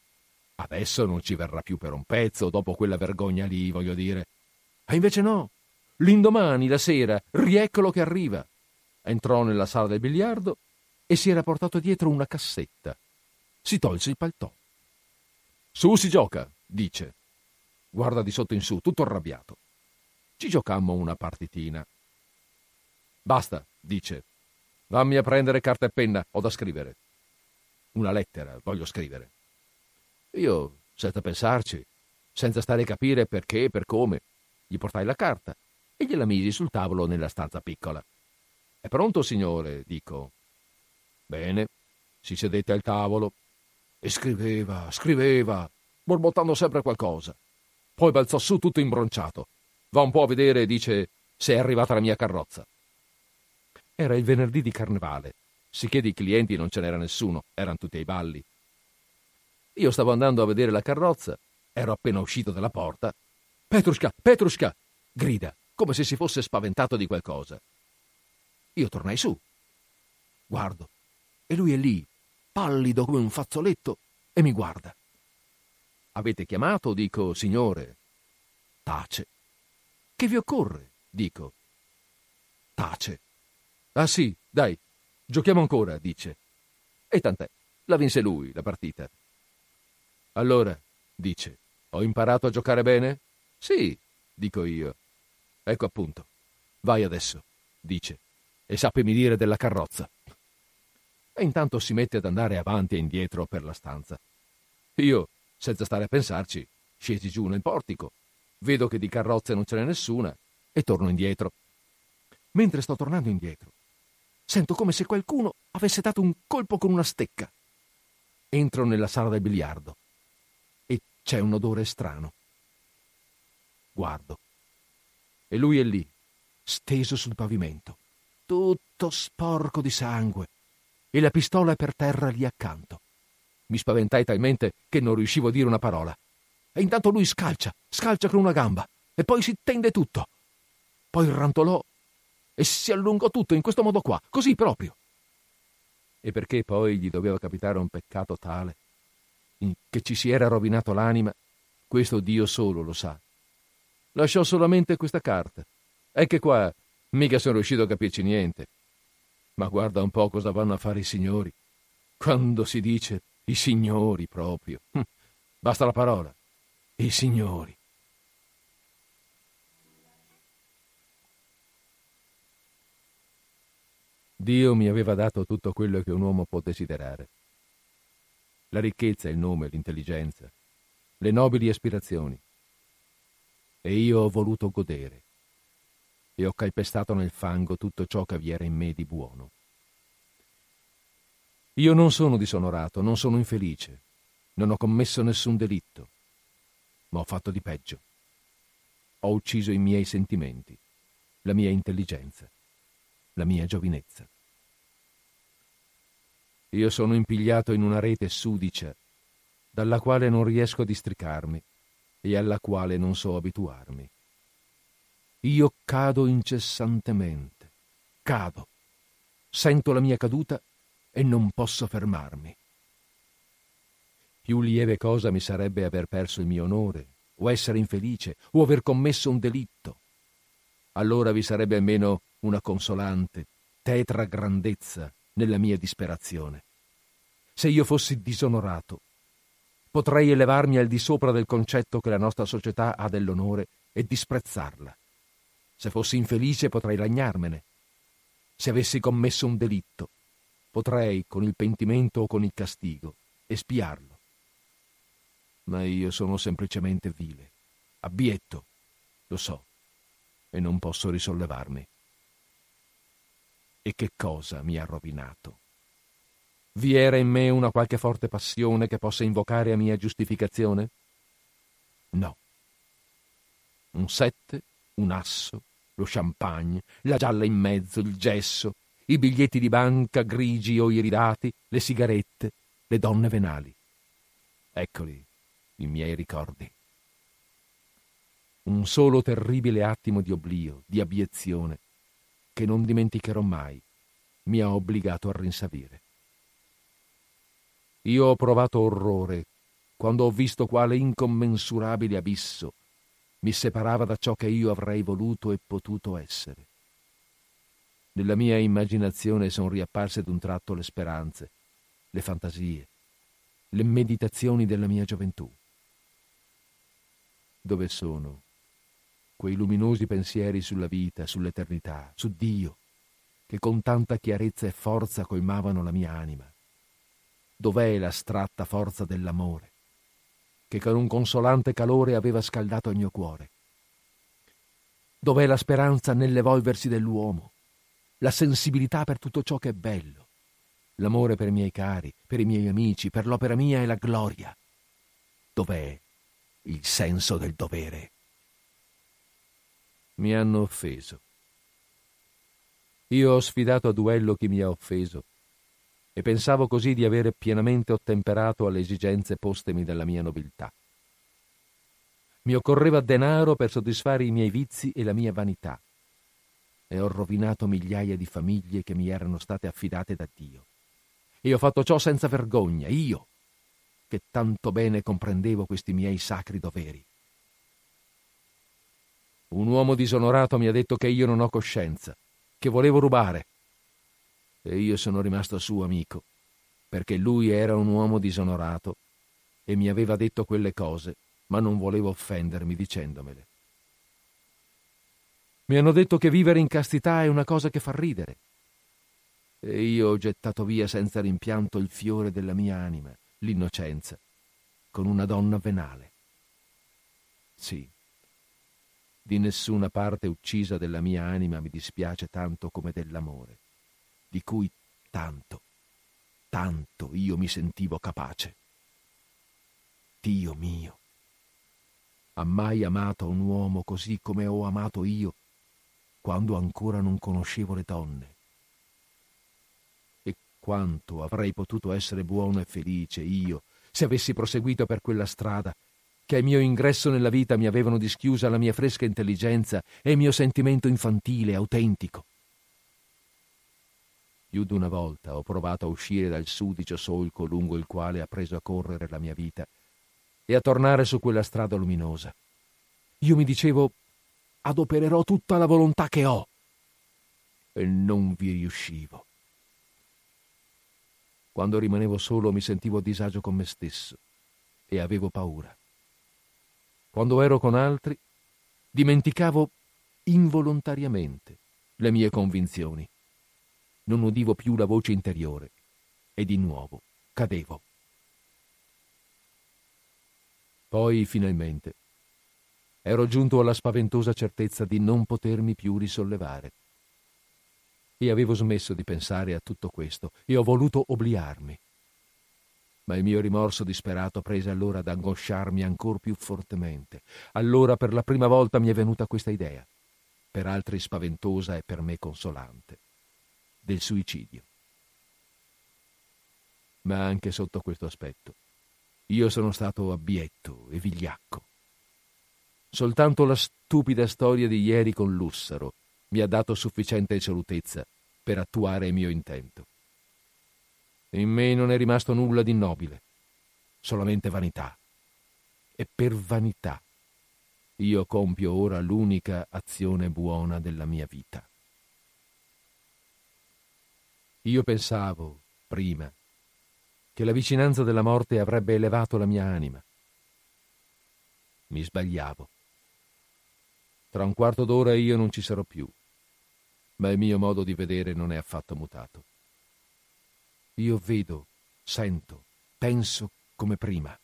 A: adesso non ci verrà più per un pezzo, dopo quella vergogna lì, voglio dire. E invece no. L'indomani, la sera, rieccolo che arriva. Entrò nella sala del biliardo e si era portato dietro una cassetta. Si tolse il paltò. Su si gioca, dice. Guarda di sotto in su, tutto arrabbiato. Ci giocammo una partitina. Basta, dice. Vammi a prendere carta e penna, ho da scrivere. Una lettera voglio scrivere. Io, senza pensarci, senza stare a capire perché e per come. Gli portai la carta e gliela misi sul tavolo nella stanza piccola. È pronto, signore? dico. Bene, si sedette al tavolo e scriveva, scriveva, borbottando sempre qualcosa. Poi balzò su tutto imbronciato. Va un po' a vedere e dice se è arrivata la mia carrozza. Era il venerdì di carnevale. Sicché di clienti non ce n'era nessuno, erano tutti ai balli. Io stavo andando a vedere la carrozza, ero appena uscito dalla porta. Petrushka, Petrushka! grida, come se si fosse spaventato di qualcosa. Io tornai su. Guardo, e lui è lì, pallido come un fazzoletto, e mi guarda. Avete chiamato? Dico, signore. Tace. Che vi occorre? Dico. Tace. Ah sì, dai, giochiamo ancora, dice. E tant'è, la vinse lui, la partita. Allora, dice, ho imparato a giocare bene? Sì, dico io. Ecco appunto. Vai adesso, dice, e sappimi dire della carrozza. E intanto si mette ad andare avanti e indietro per la stanza. Io senza stare a pensarci, scesi giù nel portico. Vedo che di carrozze non ce n'è nessuna e torno indietro. Mentre sto tornando indietro, sento come se qualcuno avesse dato un colpo con una stecca. Entro nella sala del biliardo e c'è un odore strano. Guardo. E lui è lì, steso sul pavimento, tutto sporco di sangue, e la pistola per terra lì accanto. Mi spaventai talmente che non riuscivo a dire una parola. E intanto lui scalcia, scalcia con una gamba, e poi si tende tutto. Poi rantolò e si allungò tutto in questo modo qua, così proprio. E perché poi gli doveva capitare un peccato tale che ci si era rovinato l'anima, questo Dio solo lo sa. Lasciò solamente questa carta. E che qua mica sono riuscito a capirci niente. Ma guarda un po' cosa vanno a fare i signori. Quando si dice i signori proprio. Hm. Basta la parola. I signori. Dio mi aveva dato tutto quello che un uomo può desiderare. La ricchezza, il nome, l'intelligenza, le nobili aspirazioni. E io ho voluto godere. E ho calpestato nel fango tutto ciò che vi era in me di buono. Io non sono disonorato, non sono infelice, non ho commesso nessun delitto, ma ho fatto di peggio. Ho ucciso i miei sentimenti, la mia intelligenza, la mia giovinezza. Io sono impigliato in una rete sudicia, dalla quale non riesco a districarmi e alla quale non so abituarmi. Io cado incessantemente, cado, sento la mia caduta e non posso fermarmi. Più lieve cosa mi sarebbe aver perso il mio onore, o essere infelice, o aver commesso un delitto. Allora vi sarebbe almeno una consolante, tetra grandezza nella mia disperazione. Se io fossi disonorato, potrei elevarmi al di sopra del concetto che la nostra società ha dell'onore e disprezzarla. Se fossi infelice potrei lagnarmene. Se avessi commesso un delitto, potrei, con il pentimento o con il castigo, espiarlo. Ma io sono semplicemente vile, abbietto, lo so, e non posso risollevarmi. E che cosa mi ha rovinato? Vi era in me una qualche forte passione che possa invocare a mia giustificazione? No. Un sette, un asso, lo champagne, la gialla in mezzo, il gesso, i biglietti di banca grigi o iridati, le sigarette, le donne venali. Eccoli i miei ricordi. Un solo terribile attimo di oblio, di abiezione, che non dimenticherò mai, mi ha obbligato a rinsavire. Io ho provato orrore quando ho visto quale incommensurabile abisso mi separava da ciò che io avrei voluto e potuto essere. Nella mia immaginazione sono riapparse d'un tratto le speranze, le fantasie, le meditazioni della mia gioventù. Dove sono quei luminosi pensieri sulla vita, sull'eternità, su Dio, che con tanta chiarezza e forza colmavano la mia anima? Dov'è l'astratta forza dell'amore? Che con un consolante calore aveva scaldato il mio cuore. Dov'è la speranza nell'evolversi dell'uomo, la sensibilità per tutto ciò che è bello, l'amore per i miei cari, per i miei amici, per l'opera mia e la gloria? Dov'è il senso del dovere? Mi hanno offeso. Io ho sfidato a duello chi mi ha offeso e pensavo così di avere pienamente ottemperato alle esigenze postemi dalla mia nobiltà. Mi occorreva denaro per soddisfare i miei vizi e la mia vanità e ho rovinato migliaia di famiglie che mi erano state affidate da Dio. E ho fatto ciò senza vergogna, io, che tanto bene comprendevo questi miei sacri doveri. Un uomo disonorato mi ha detto che io non ho coscienza, che volevo rubare, e io sono rimasto suo amico, perché lui era un uomo disonorato e mi aveva detto quelle cose, ma non volevo offendermi dicendomele. Mi hanno detto che vivere in castità è una cosa che fa ridere. E io ho gettato via senza rimpianto il fiore della mia anima, l'innocenza, con una donna venale. Sì, di nessuna parte uccisa della mia anima mi dispiace tanto come dell'amore di cui tanto, tanto io mi sentivo capace. Dio mio, ha mai amato un uomo così come ho amato io quando ancora non conoscevo le donne? E quanto avrei potuto essere buono e felice io se avessi proseguito per quella strada che al mio ingresso nella vita mi avevano dischiusa la mia fresca intelligenza e il mio sentimento infantile, autentico. Più d'una volta ho provato a uscire dal sudicio solco lungo il quale ha preso a correre la mia vita e a tornare su quella strada luminosa. Io mi dicevo, adopererò tutta la volontà che ho. E non vi riuscivo. Quando rimanevo solo mi sentivo a disagio con me stesso e avevo paura. Quando ero con altri, dimenticavo involontariamente le mie convinzioni non udivo più la voce interiore e di nuovo cadevo. Poi, finalmente, ero giunto alla spaventosa certezza di non potermi più risollevare. E avevo smesso di pensare a tutto questo e ho voluto obliarmi. Ma il mio rimorso disperato prese allora ad angosciarmi ancor più fortemente. Allora per la prima volta mi è venuta questa idea, per altri spaventosa e per me consolante del suicidio. Ma anche sotto questo aspetto io sono stato abbietto e vigliacco. Soltanto la stupida storia di ieri con Lussaro mi ha dato sufficiente risolutezza per attuare il mio intento. In me non è rimasto nulla di nobile, solamente vanità. E per vanità io compio ora l'unica azione buona della mia vita. Io pensavo, prima, che la vicinanza della morte avrebbe elevato la mia anima. Mi sbagliavo. Tra un quarto d'ora io non ci sarò più, ma il mio modo di vedere non è affatto mutato. Io vedo, sento, penso come prima.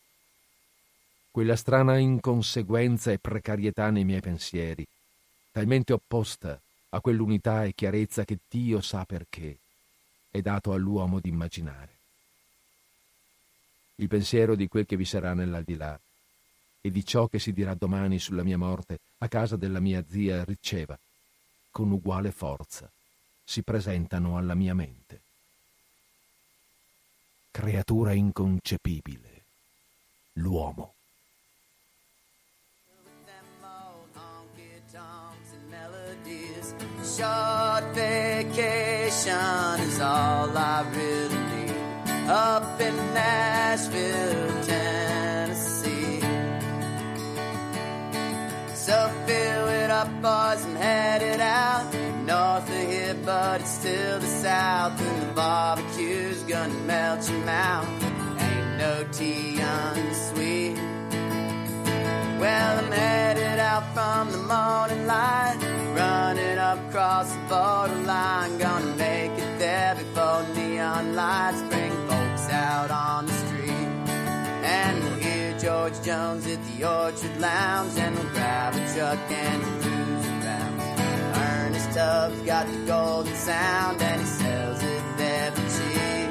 A: Quella strana inconseguenza e precarietà nei miei pensieri, talmente opposta a quell'unità e chiarezza che Dio sa perché, è dato all'uomo di immaginare. Il pensiero di quel che vi sarà nell'aldilà e di ciò che si dirà domani sulla mia morte a casa della mia zia Riceva, con uguale forza, si presentano alla mia mente. Creatura inconcepibile, l'uomo. short vacation is all I really need up in Nashville, Tennessee. So fill it up, boys, and head it out north of here, but it's still the south, and the barbecue's gonna melt your mouth. Ain't no tea unsweet. Well, I'm headed out from the morning light, running up across the borderline. Gonna make it there before neon lights bring folks out on the street. And we'll hear
B: George Jones at the Orchard Lounge, and we'll grab a truck and cruise around. Ernest Tubbs got the golden sound, and he sells it there for cheap.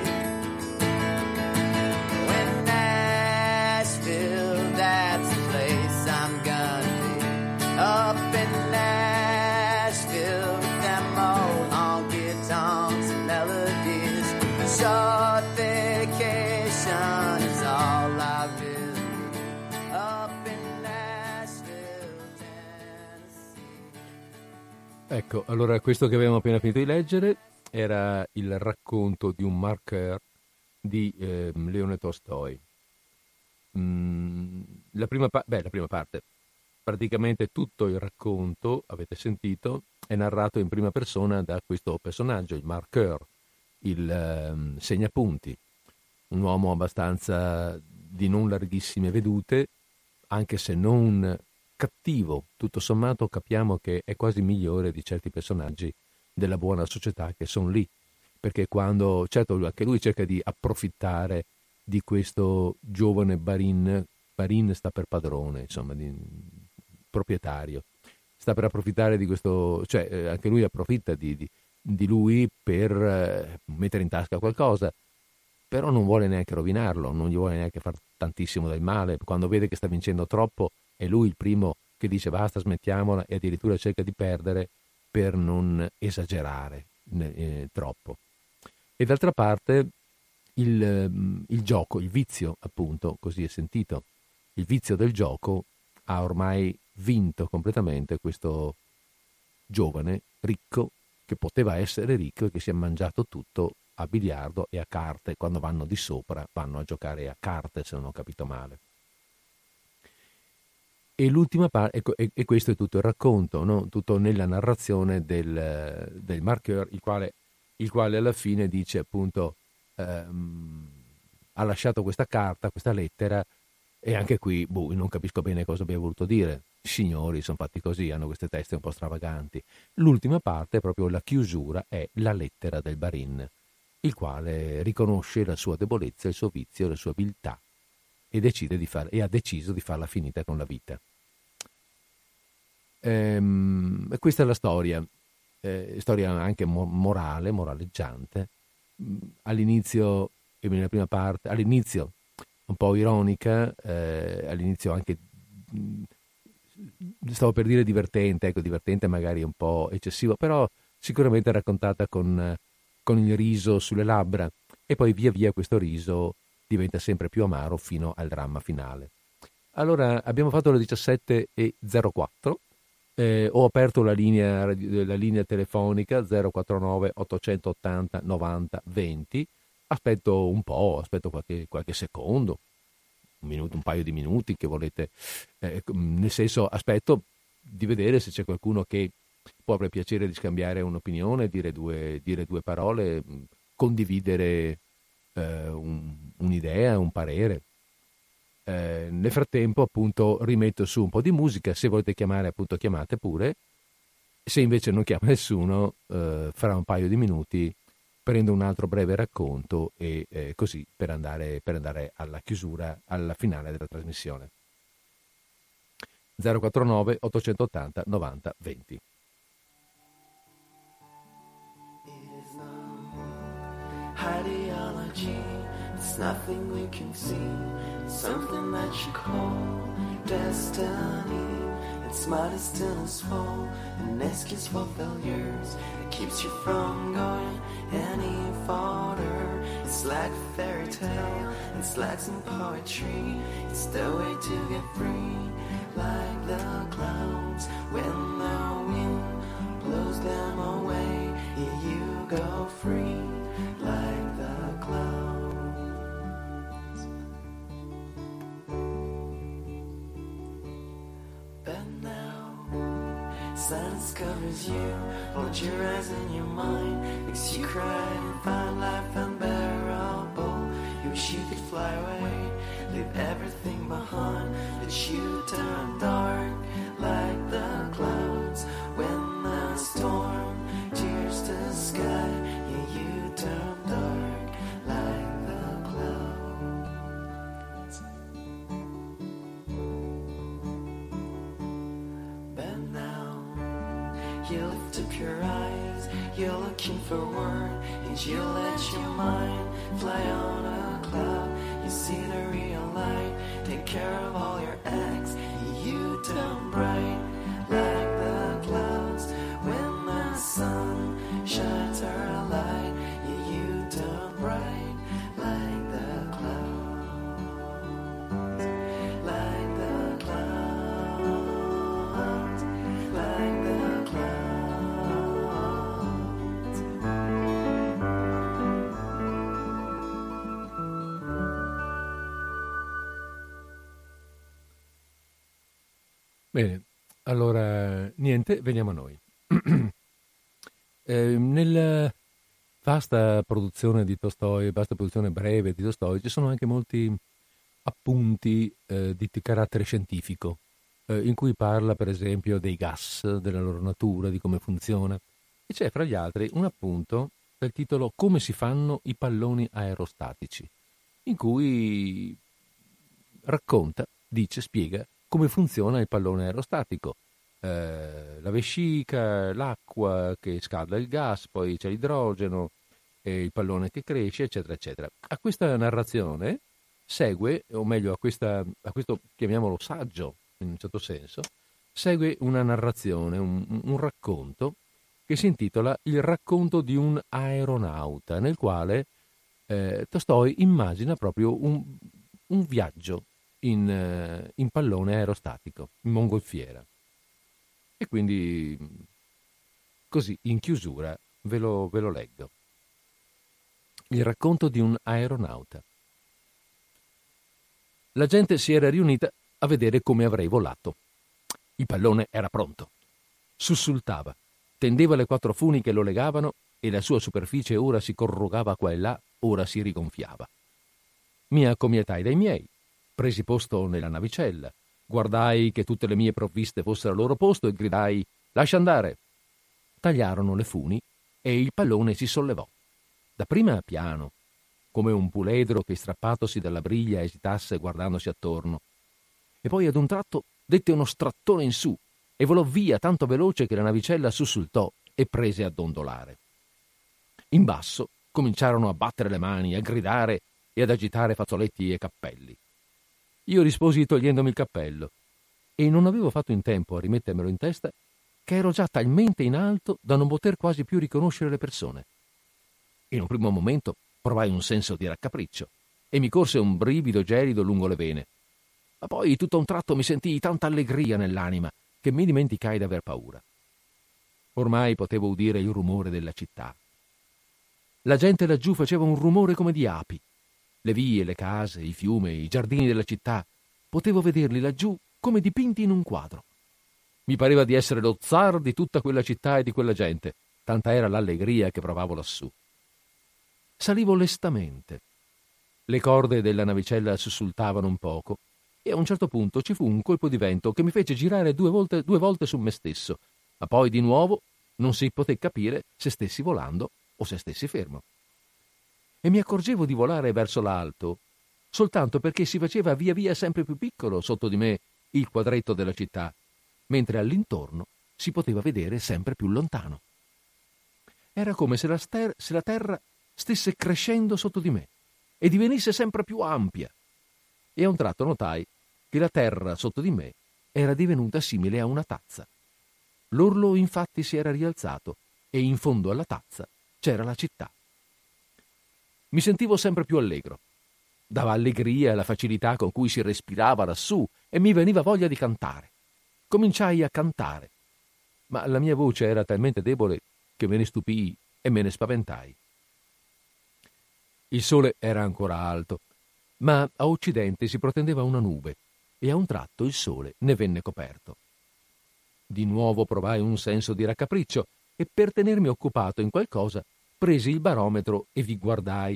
B: When Nashville, that's the place I'm gonna be. Up in
A: Ecco, allora questo che avevamo appena finito di leggere era il racconto di un marker di ehm, Leone Tolstoi. Mm, la, prima pa- beh, la prima parte, praticamente tutto il racconto, avete sentito, è narrato in prima persona da questo personaggio, il marqueur, il ehm, segnapunti, un uomo abbastanza di non larghissime vedute, anche se non cattivo, tutto sommato capiamo che è quasi migliore di certi personaggi della buona società che sono lì, perché quando, certo anche lui cerca di approfittare di questo giovane Barin, Barin sta per padrone, insomma, di, proprietario, sta per approfittare di questo, cioè eh, anche lui approfitta di, di, di lui per eh, mettere in tasca qualcosa, però non vuole neanche rovinarlo, non gli vuole neanche far tantissimo del male, quando vede che sta vincendo troppo è lui il primo che dice basta smettiamola e addirittura cerca di perdere per non esagerare eh, troppo. E d'altra parte il, ehm, il gioco, il vizio appunto, così è sentito, il vizio del gioco ha ormai vinto completamente questo giovane ricco che poteva essere ricco e che si è mangiato tutto a biliardo e a carte. Quando vanno di sopra vanno a giocare a carte, se non ho capito male. E l'ultima parte, ecco, e, e, questo è tutto il racconto, no? tutto nella narrazione del, del marqueur, il quale, il quale, alla fine dice appunto ehm, ha lasciato questa carta, questa lettera, e anche qui boh, non capisco bene cosa abbia voluto dire. Signori sono fatti così, hanno queste teste un po' stravaganti. L'ultima parte, proprio la chiusura, è la lettera del Barin, il quale riconosce la sua debolezza, il suo vizio, la sua viltà e, far, e ha deciso di farla finita con la vita. Ehm, questa è la storia, eh, storia anche morale, moraleggiante. All'inizio, nella prima parte, all'inizio un po' ironica, eh, all'inizio anche stavo per dire divertente, ecco, divertente magari un po' eccessivo, però sicuramente raccontata con, con il riso sulle labbra e poi via via questo riso diventa sempre più amaro fino al dramma finale. Allora, abbiamo fatto le 17.04 eh, ho aperto la linea, la linea telefonica 049 880 90 20. Aspetto un po', aspetto qualche, qualche secondo, un, minuto, un paio di minuti che volete. Eh, nel senso, aspetto di vedere se c'è qualcuno che può avere piacere di scambiare un'opinione, dire due, dire due parole, condividere eh, un, un'idea, un parere. Eh, nel frattempo, appunto, rimetto su un po' di musica. Se volete chiamare, appunto, chiamate pure. Se invece non chiama nessuno, eh, fra un paio di minuti prendo un altro breve racconto e eh, così per andare, per andare alla chiusura, alla finale della trasmissione. 049 880 90 20.
C: Ideology, it's nothing we can see. Something that you call destiny. It's modest in its fall, an excuse for failures. It keeps you from going any farther. It's like a fairy tale, it's like some poetry. It's the way to get free, like the clouds when the wind blows them away. Yeah, you go free, silence covers you, holds your eyes and your mind, makes you cry and find life unbearable. You wish you could fly away, leave everything behind, but you turn dark like the clouds when the storm tears the sky. You lift up your eyes, you're looking for word, and you let your mind fly on a cloud. You see the real light, take care of all your.
A: Niente, veniamo a noi. *clears throat* Eh, nella vasta produzione di Tolstoi, vasta produzione breve di Tolstoi, ci sono anche molti appunti eh, di carattere scientifico, eh, in cui parla per esempio dei gas, della loro natura, di come funziona. E c'è fra gli altri un appunto dal titolo Come si fanno i palloni aerostatici, in cui racconta, dice, spiega come funziona il pallone aerostatico. Eh, la vescica, l'acqua che scalda il gas, poi c'è l'idrogeno, e il pallone che cresce, eccetera, eccetera. A questa narrazione segue, o meglio a, questa, a questo chiamiamolo saggio, in un certo senso, segue una narrazione, un, un racconto che si intitola Il racconto di un aeronauta, nel quale eh, Tolstoi immagina proprio un, un viaggio in, eh, in pallone aerostatico, in mongolfiera. E quindi così, in chiusura, ve lo, ve lo leggo. Il racconto di un aeronauta. La gente si era riunita a vedere come avrei volato. Il pallone era pronto. Sussultava, tendeva le quattro funi che lo legavano e la sua superficie ora si corrugava qua e là, ora si rigonfiava. Mi accomiatai dai miei, presi posto nella navicella, guardai che tutte le mie provviste fossero al loro posto e gridai Lascia andare. Tagliarono le funi e il pallone si sollevò. Dapprima piano, come un puledro che strappatosi dalla briglia esitasse guardandosi attorno. E poi ad un tratto dette uno strattone in su e volò via tanto veloce che la navicella sussultò e prese a dondolare. In basso cominciarono a battere le mani, a gridare e ad agitare fazzoletti e cappelli. Io risposi togliendomi il cappello e non avevo fatto in tempo a rimettermelo in testa che ero già talmente in alto da non poter quasi più riconoscere le persone. In un primo momento provai un senso di raccapriccio e mi corse un brivido gelido lungo le vene. Ma poi tutto a un tratto mi sentii tanta allegria nell'anima che mi dimenticai d'aver paura. Ormai potevo udire il rumore della città. La gente laggiù faceva un rumore come di api. Le vie, le case, i fiumi, i giardini della città, potevo vederli laggiù come dipinti in un quadro. Mi pareva di essere lo zar di tutta quella città e di quella gente, tanta era l'allegria che provavo lassù. Salivo lestamente. Le corde della navicella sussultavano un poco e a un certo punto ci fu un colpo di vento che mi fece girare due volte, due volte su me stesso, ma poi di nuovo non si poté capire se stessi volando o se stessi fermo. E mi accorgevo di volare verso l'alto soltanto perché si faceva via via sempre più piccolo sotto di me il quadretto della città, mentre all'intorno si poteva vedere sempre più lontano. Era come se la, ster- se la terra stesse crescendo sotto di me e divenisse sempre più ampia. E a un tratto notai che la terra sotto di me era divenuta simile a una tazza. L'orlo infatti si era rialzato e in fondo alla tazza c'era la città. Mi sentivo sempre più allegro. Dava allegria la facilità con cui si respirava lassù e mi veniva voglia di cantare. Cominciai a cantare, ma la mia voce era talmente debole che me ne stupii e me ne spaventai. Il sole era ancora alto, ma a occidente si protendeva una nube e a un tratto il sole ne venne coperto. Di nuovo provai un senso di raccapriccio e per tenermi occupato in qualcosa presi il barometro e vi guardai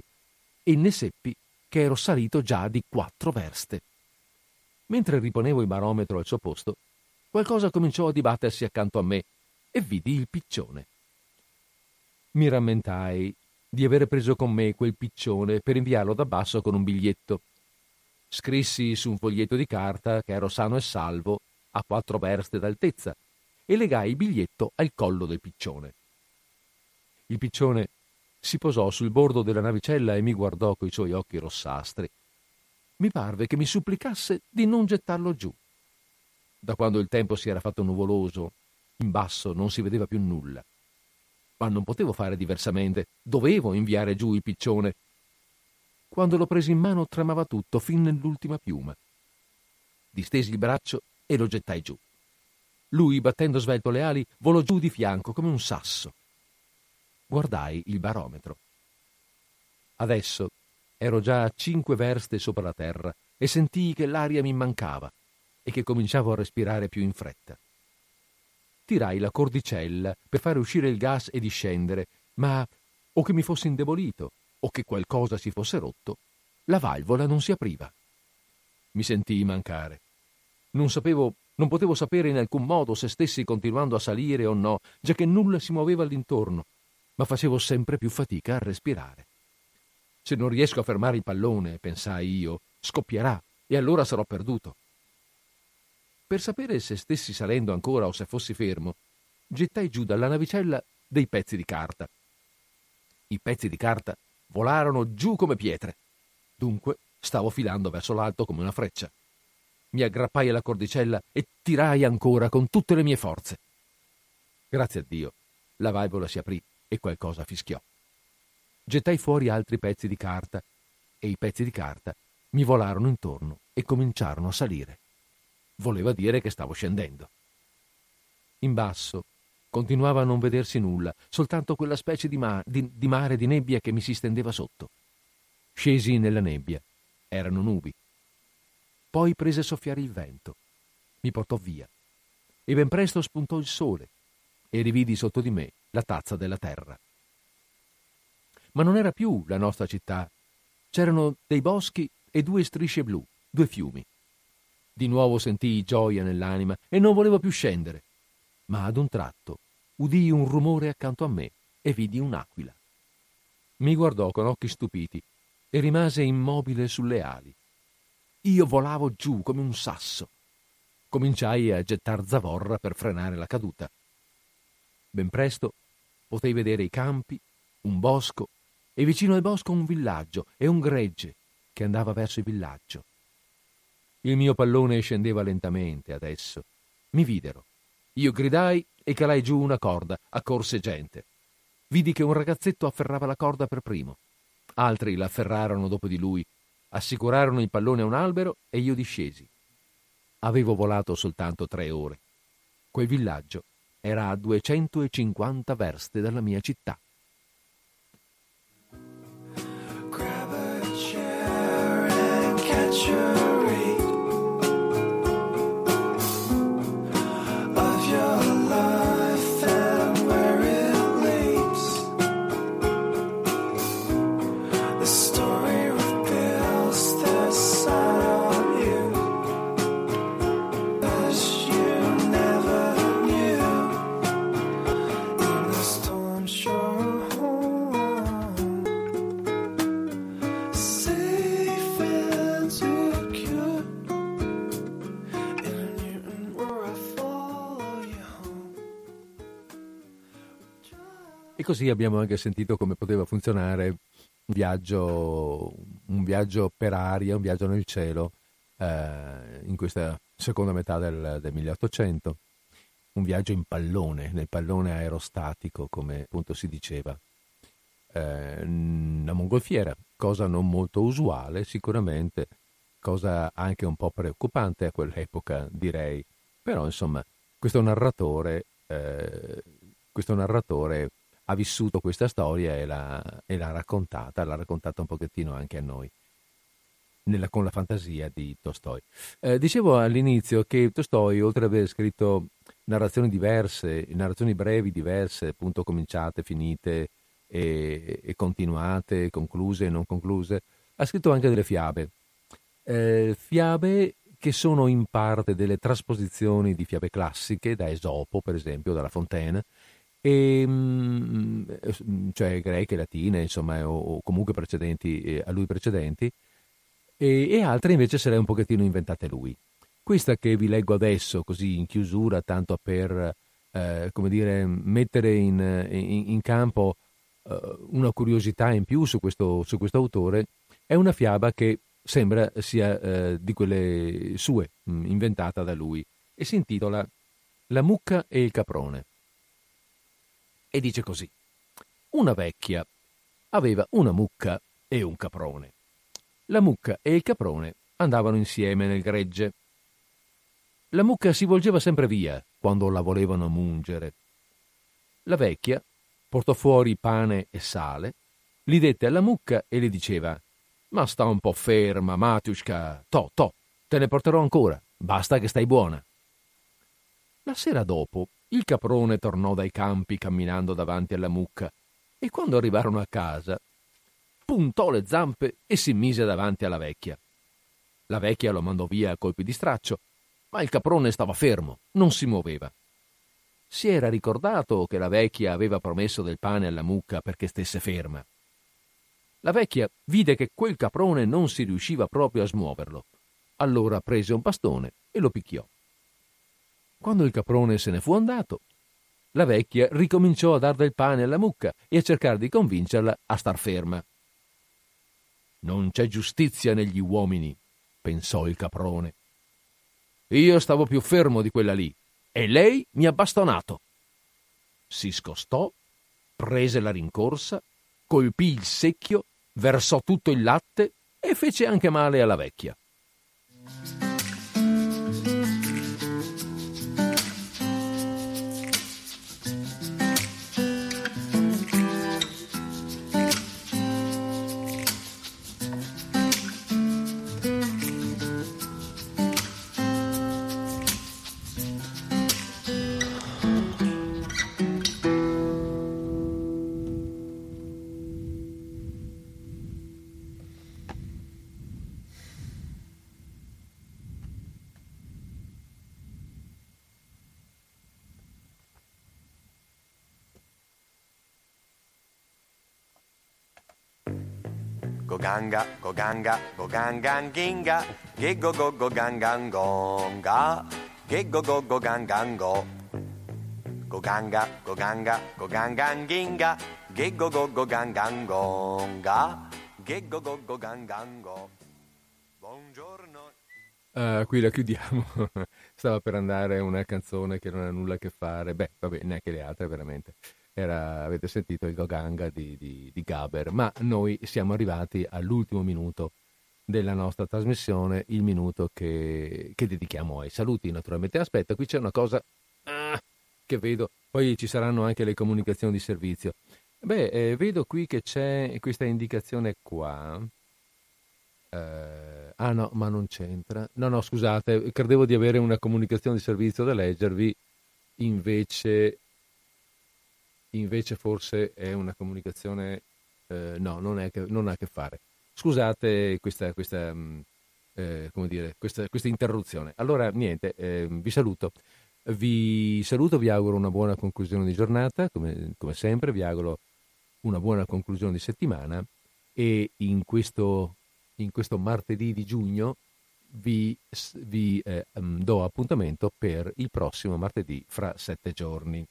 A: e ne seppi che ero salito già di quattro verste. Mentre riponevo il barometro al suo posto, qualcosa cominciò a dibattersi accanto a me e vidi il piccione. Mi rammentai di avere preso con me quel piccione per inviarlo da basso con un biglietto. Scrissi su un foglietto di carta che ero sano e salvo a quattro verste d'altezza e legai il biglietto al collo del piccione. Il piccione si posò sul bordo della navicella e mi guardò coi suoi occhi rossastri. Mi parve che mi supplicasse di non gettarlo giù. Da quando il tempo si era fatto nuvoloso, in basso non si vedeva più nulla. Ma non potevo fare diversamente, dovevo inviare giù il piccione. Quando lo presi in mano tremava tutto, fin nell'ultima piuma. Distesi il braccio e lo gettai giù. Lui, battendo svelto le ali, volò giù di fianco come un sasso. Guardai il barometro. Adesso ero già a cinque verste sopra la terra e sentii che l'aria mi mancava e che cominciavo a respirare più in fretta. Tirai la cordicella per fare uscire il gas e discendere, ma o che mi fossi indebolito o che qualcosa si fosse rotto, la valvola non si apriva. Mi sentii mancare. Non sapevo, non potevo sapere in alcun modo se stessi continuando a salire o no, già che nulla si muoveva all'intorno, ma facevo sempre più fatica a respirare. Se non riesco a fermare il pallone, pensai io, scoppierà e allora sarò perduto. Per sapere se stessi salendo ancora o se fossi fermo, gettai giù dalla navicella dei pezzi di carta. I pezzi di carta volarono giù come pietre. Dunque stavo filando verso l'alto come una freccia mi aggrappai alla cordicella e tirai ancora con tutte le mie forze. Grazie a Dio, la valvola si aprì e qualcosa fischiò. Gettai fuori altri pezzi di carta e i pezzi di carta mi volarono intorno e cominciarono a salire. Voleva dire che stavo scendendo. In basso continuava a non vedersi nulla, soltanto quella specie di, ma- di, di mare di nebbia che mi si stendeva sotto. Scesi nella nebbia. Erano nubi. Poi prese a soffiare il vento. Mi portò via. E ben presto spuntò il sole e rividi sotto di me la tazza della terra. Ma non era più la nostra città. C'erano dei boschi e due strisce blu, due fiumi. Di nuovo sentii gioia nell'anima e non volevo più scendere. Ma ad un tratto udii un rumore accanto a me e vidi un'aquila. Mi guardò con occhi stupiti e rimase immobile sulle ali. Io volavo giù come un sasso. Cominciai a gettar zavorra per frenare la caduta. Ben presto potei vedere i campi, un bosco e vicino al bosco un villaggio e un gregge che andava verso il villaggio. Il mio pallone scendeva lentamente adesso. Mi videro. Io gridai e calai giù una corda, accorse gente. Vidi che un ragazzetto afferrava la corda per primo. Altri la afferrarono dopo di lui assicurarono il pallone a un albero e io discesi. Avevo volato soltanto tre ore. Quel villaggio era a 250 verste dalla mia città.
C: Grab a chair and catch a
A: così abbiamo anche sentito come poteva funzionare un viaggio, un viaggio per aria, un viaggio nel cielo eh, in questa seconda metà del, del 1800. Un viaggio in pallone, nel pallone aerostatico, come appunto si diceva. Eh, mongolfiera, cosa non molto usuale sicuramente, cosa anche un po' preoccupante a quell'epoca direi, però insomma questo narratore, eh, questo narratore ha vissuto questa storia e l'ha, e l'ha raccontata, l'ha raccontata un pochettino anche a noi. Nella, con la fantasia di Tolstoi. Eh, dicevo all'inizio che Tolstoi, oltre ad aver scritto narrazioni diverse, narrazioni brevi diverse, appunto cominciate, finite e, e continuate, concluse e non concluse, ha scritto anche delle fiabe. Eh, fiabe che sono in parte delle trasposizioni di fiabe classiche, da Esopo per esempio, dalla Fontaine, e, mm, cioè greche, latine, insomma, o, o comunque precedenti, eh, a lui precedenti, e, e altre invece se le ha un pochettino inventate lui. Questa che vi leggo adesso, così in chiusura, tanto per eh, come dire, mettere in, in, in campo eh, una curiosità in più su questo, su questo, autore, è una fiaba che sembra sia eh, di quelle sue, mh, inventata da lui, e si intitola La mucca e il caprone. E dice così. Una vecchia aveva una mucca e un caprone. La mucca e il caprone andavano insieme nel gregge. La mucca si volgeva sempre via quando la volevano mungere. La vecchia portò fuori pane e sale, li dette alla mucca e le diceva Ma sta un po' ferma, Matiushka, to, to, te ne porterò ancora, basta che stai buona. La sera dopo il caprone tornò dai campi camminando davanti alla mucca e quando arrivarono a casa puntò le zampe e si mise davanti alla vecchia. La vecchia lo mandò via a colpi di straccio, ma il caprone stava fermo, non si muoveva. Si era ricordato che la vecchia aveva promesso del pane alla mucca perché stesse ferma. La vecchia vide che quel caprone non si riusciva proprio a smuoverlo. Allora prese un bastone e lo picchiò. Quando il caprone se ne fu andato, la vecchia ricominciò a dar del pane alla mucca e a cercare di convincerla a star ferma. Non c'è giustizia negli uomini, pensò il caprone. Io stavo più fermo di quella lì e lei mi ha bastonato. Si scostò, prese la rincorsa, colpì il secchio, versò tutto il latte e fece anche male alla vecchia.
D: Ganga, go ganga, go ginga, ge go go go gangan gonga, ge go go go gangan go. Go ganga, go ganga, go gangan ginga, ge go go go gangan gonga, ge go go go gangan go. Buongiorno.
A: Uh, qui la chiudiamo. *laughs* Stava per andare una canzone che non ha nulla a che fare. Beh, vabbè, neanche le altre, veramente era, avete sentito il Goganga di, di, di Gaber, ma noi siamo arrivati all'ultimo minuto della nostra trasmissione, il minuto che, che dedichiamo ai saluti. Naturalmente, aspetta, qui c'è una cosa ah, che vedo, poi ci saranno anche le comunicazioni di servizio. Beh, eh, vedo qui che c'è questa indicazione qua. Eh, ah no, ma non c'entra. No, no, scusate, credevo di avere una comunicazione di servizio da leggervi, invece invece forse è una comunicazione, eh, no, non, è non, ha a che fare. Scusate questa, questa, mm, eh, dire, questa, questa interruzione. Allora, niente, eh, vi saluto. Vi saluto, vi auguro una buona conclusione di giornata, come, come sempre, vi auguro una buona conclusione di settimana e in questo, in questo martedì di giugno vi, vi eh, mm, do appuntamento per il prossimo martedì fra sette giorni.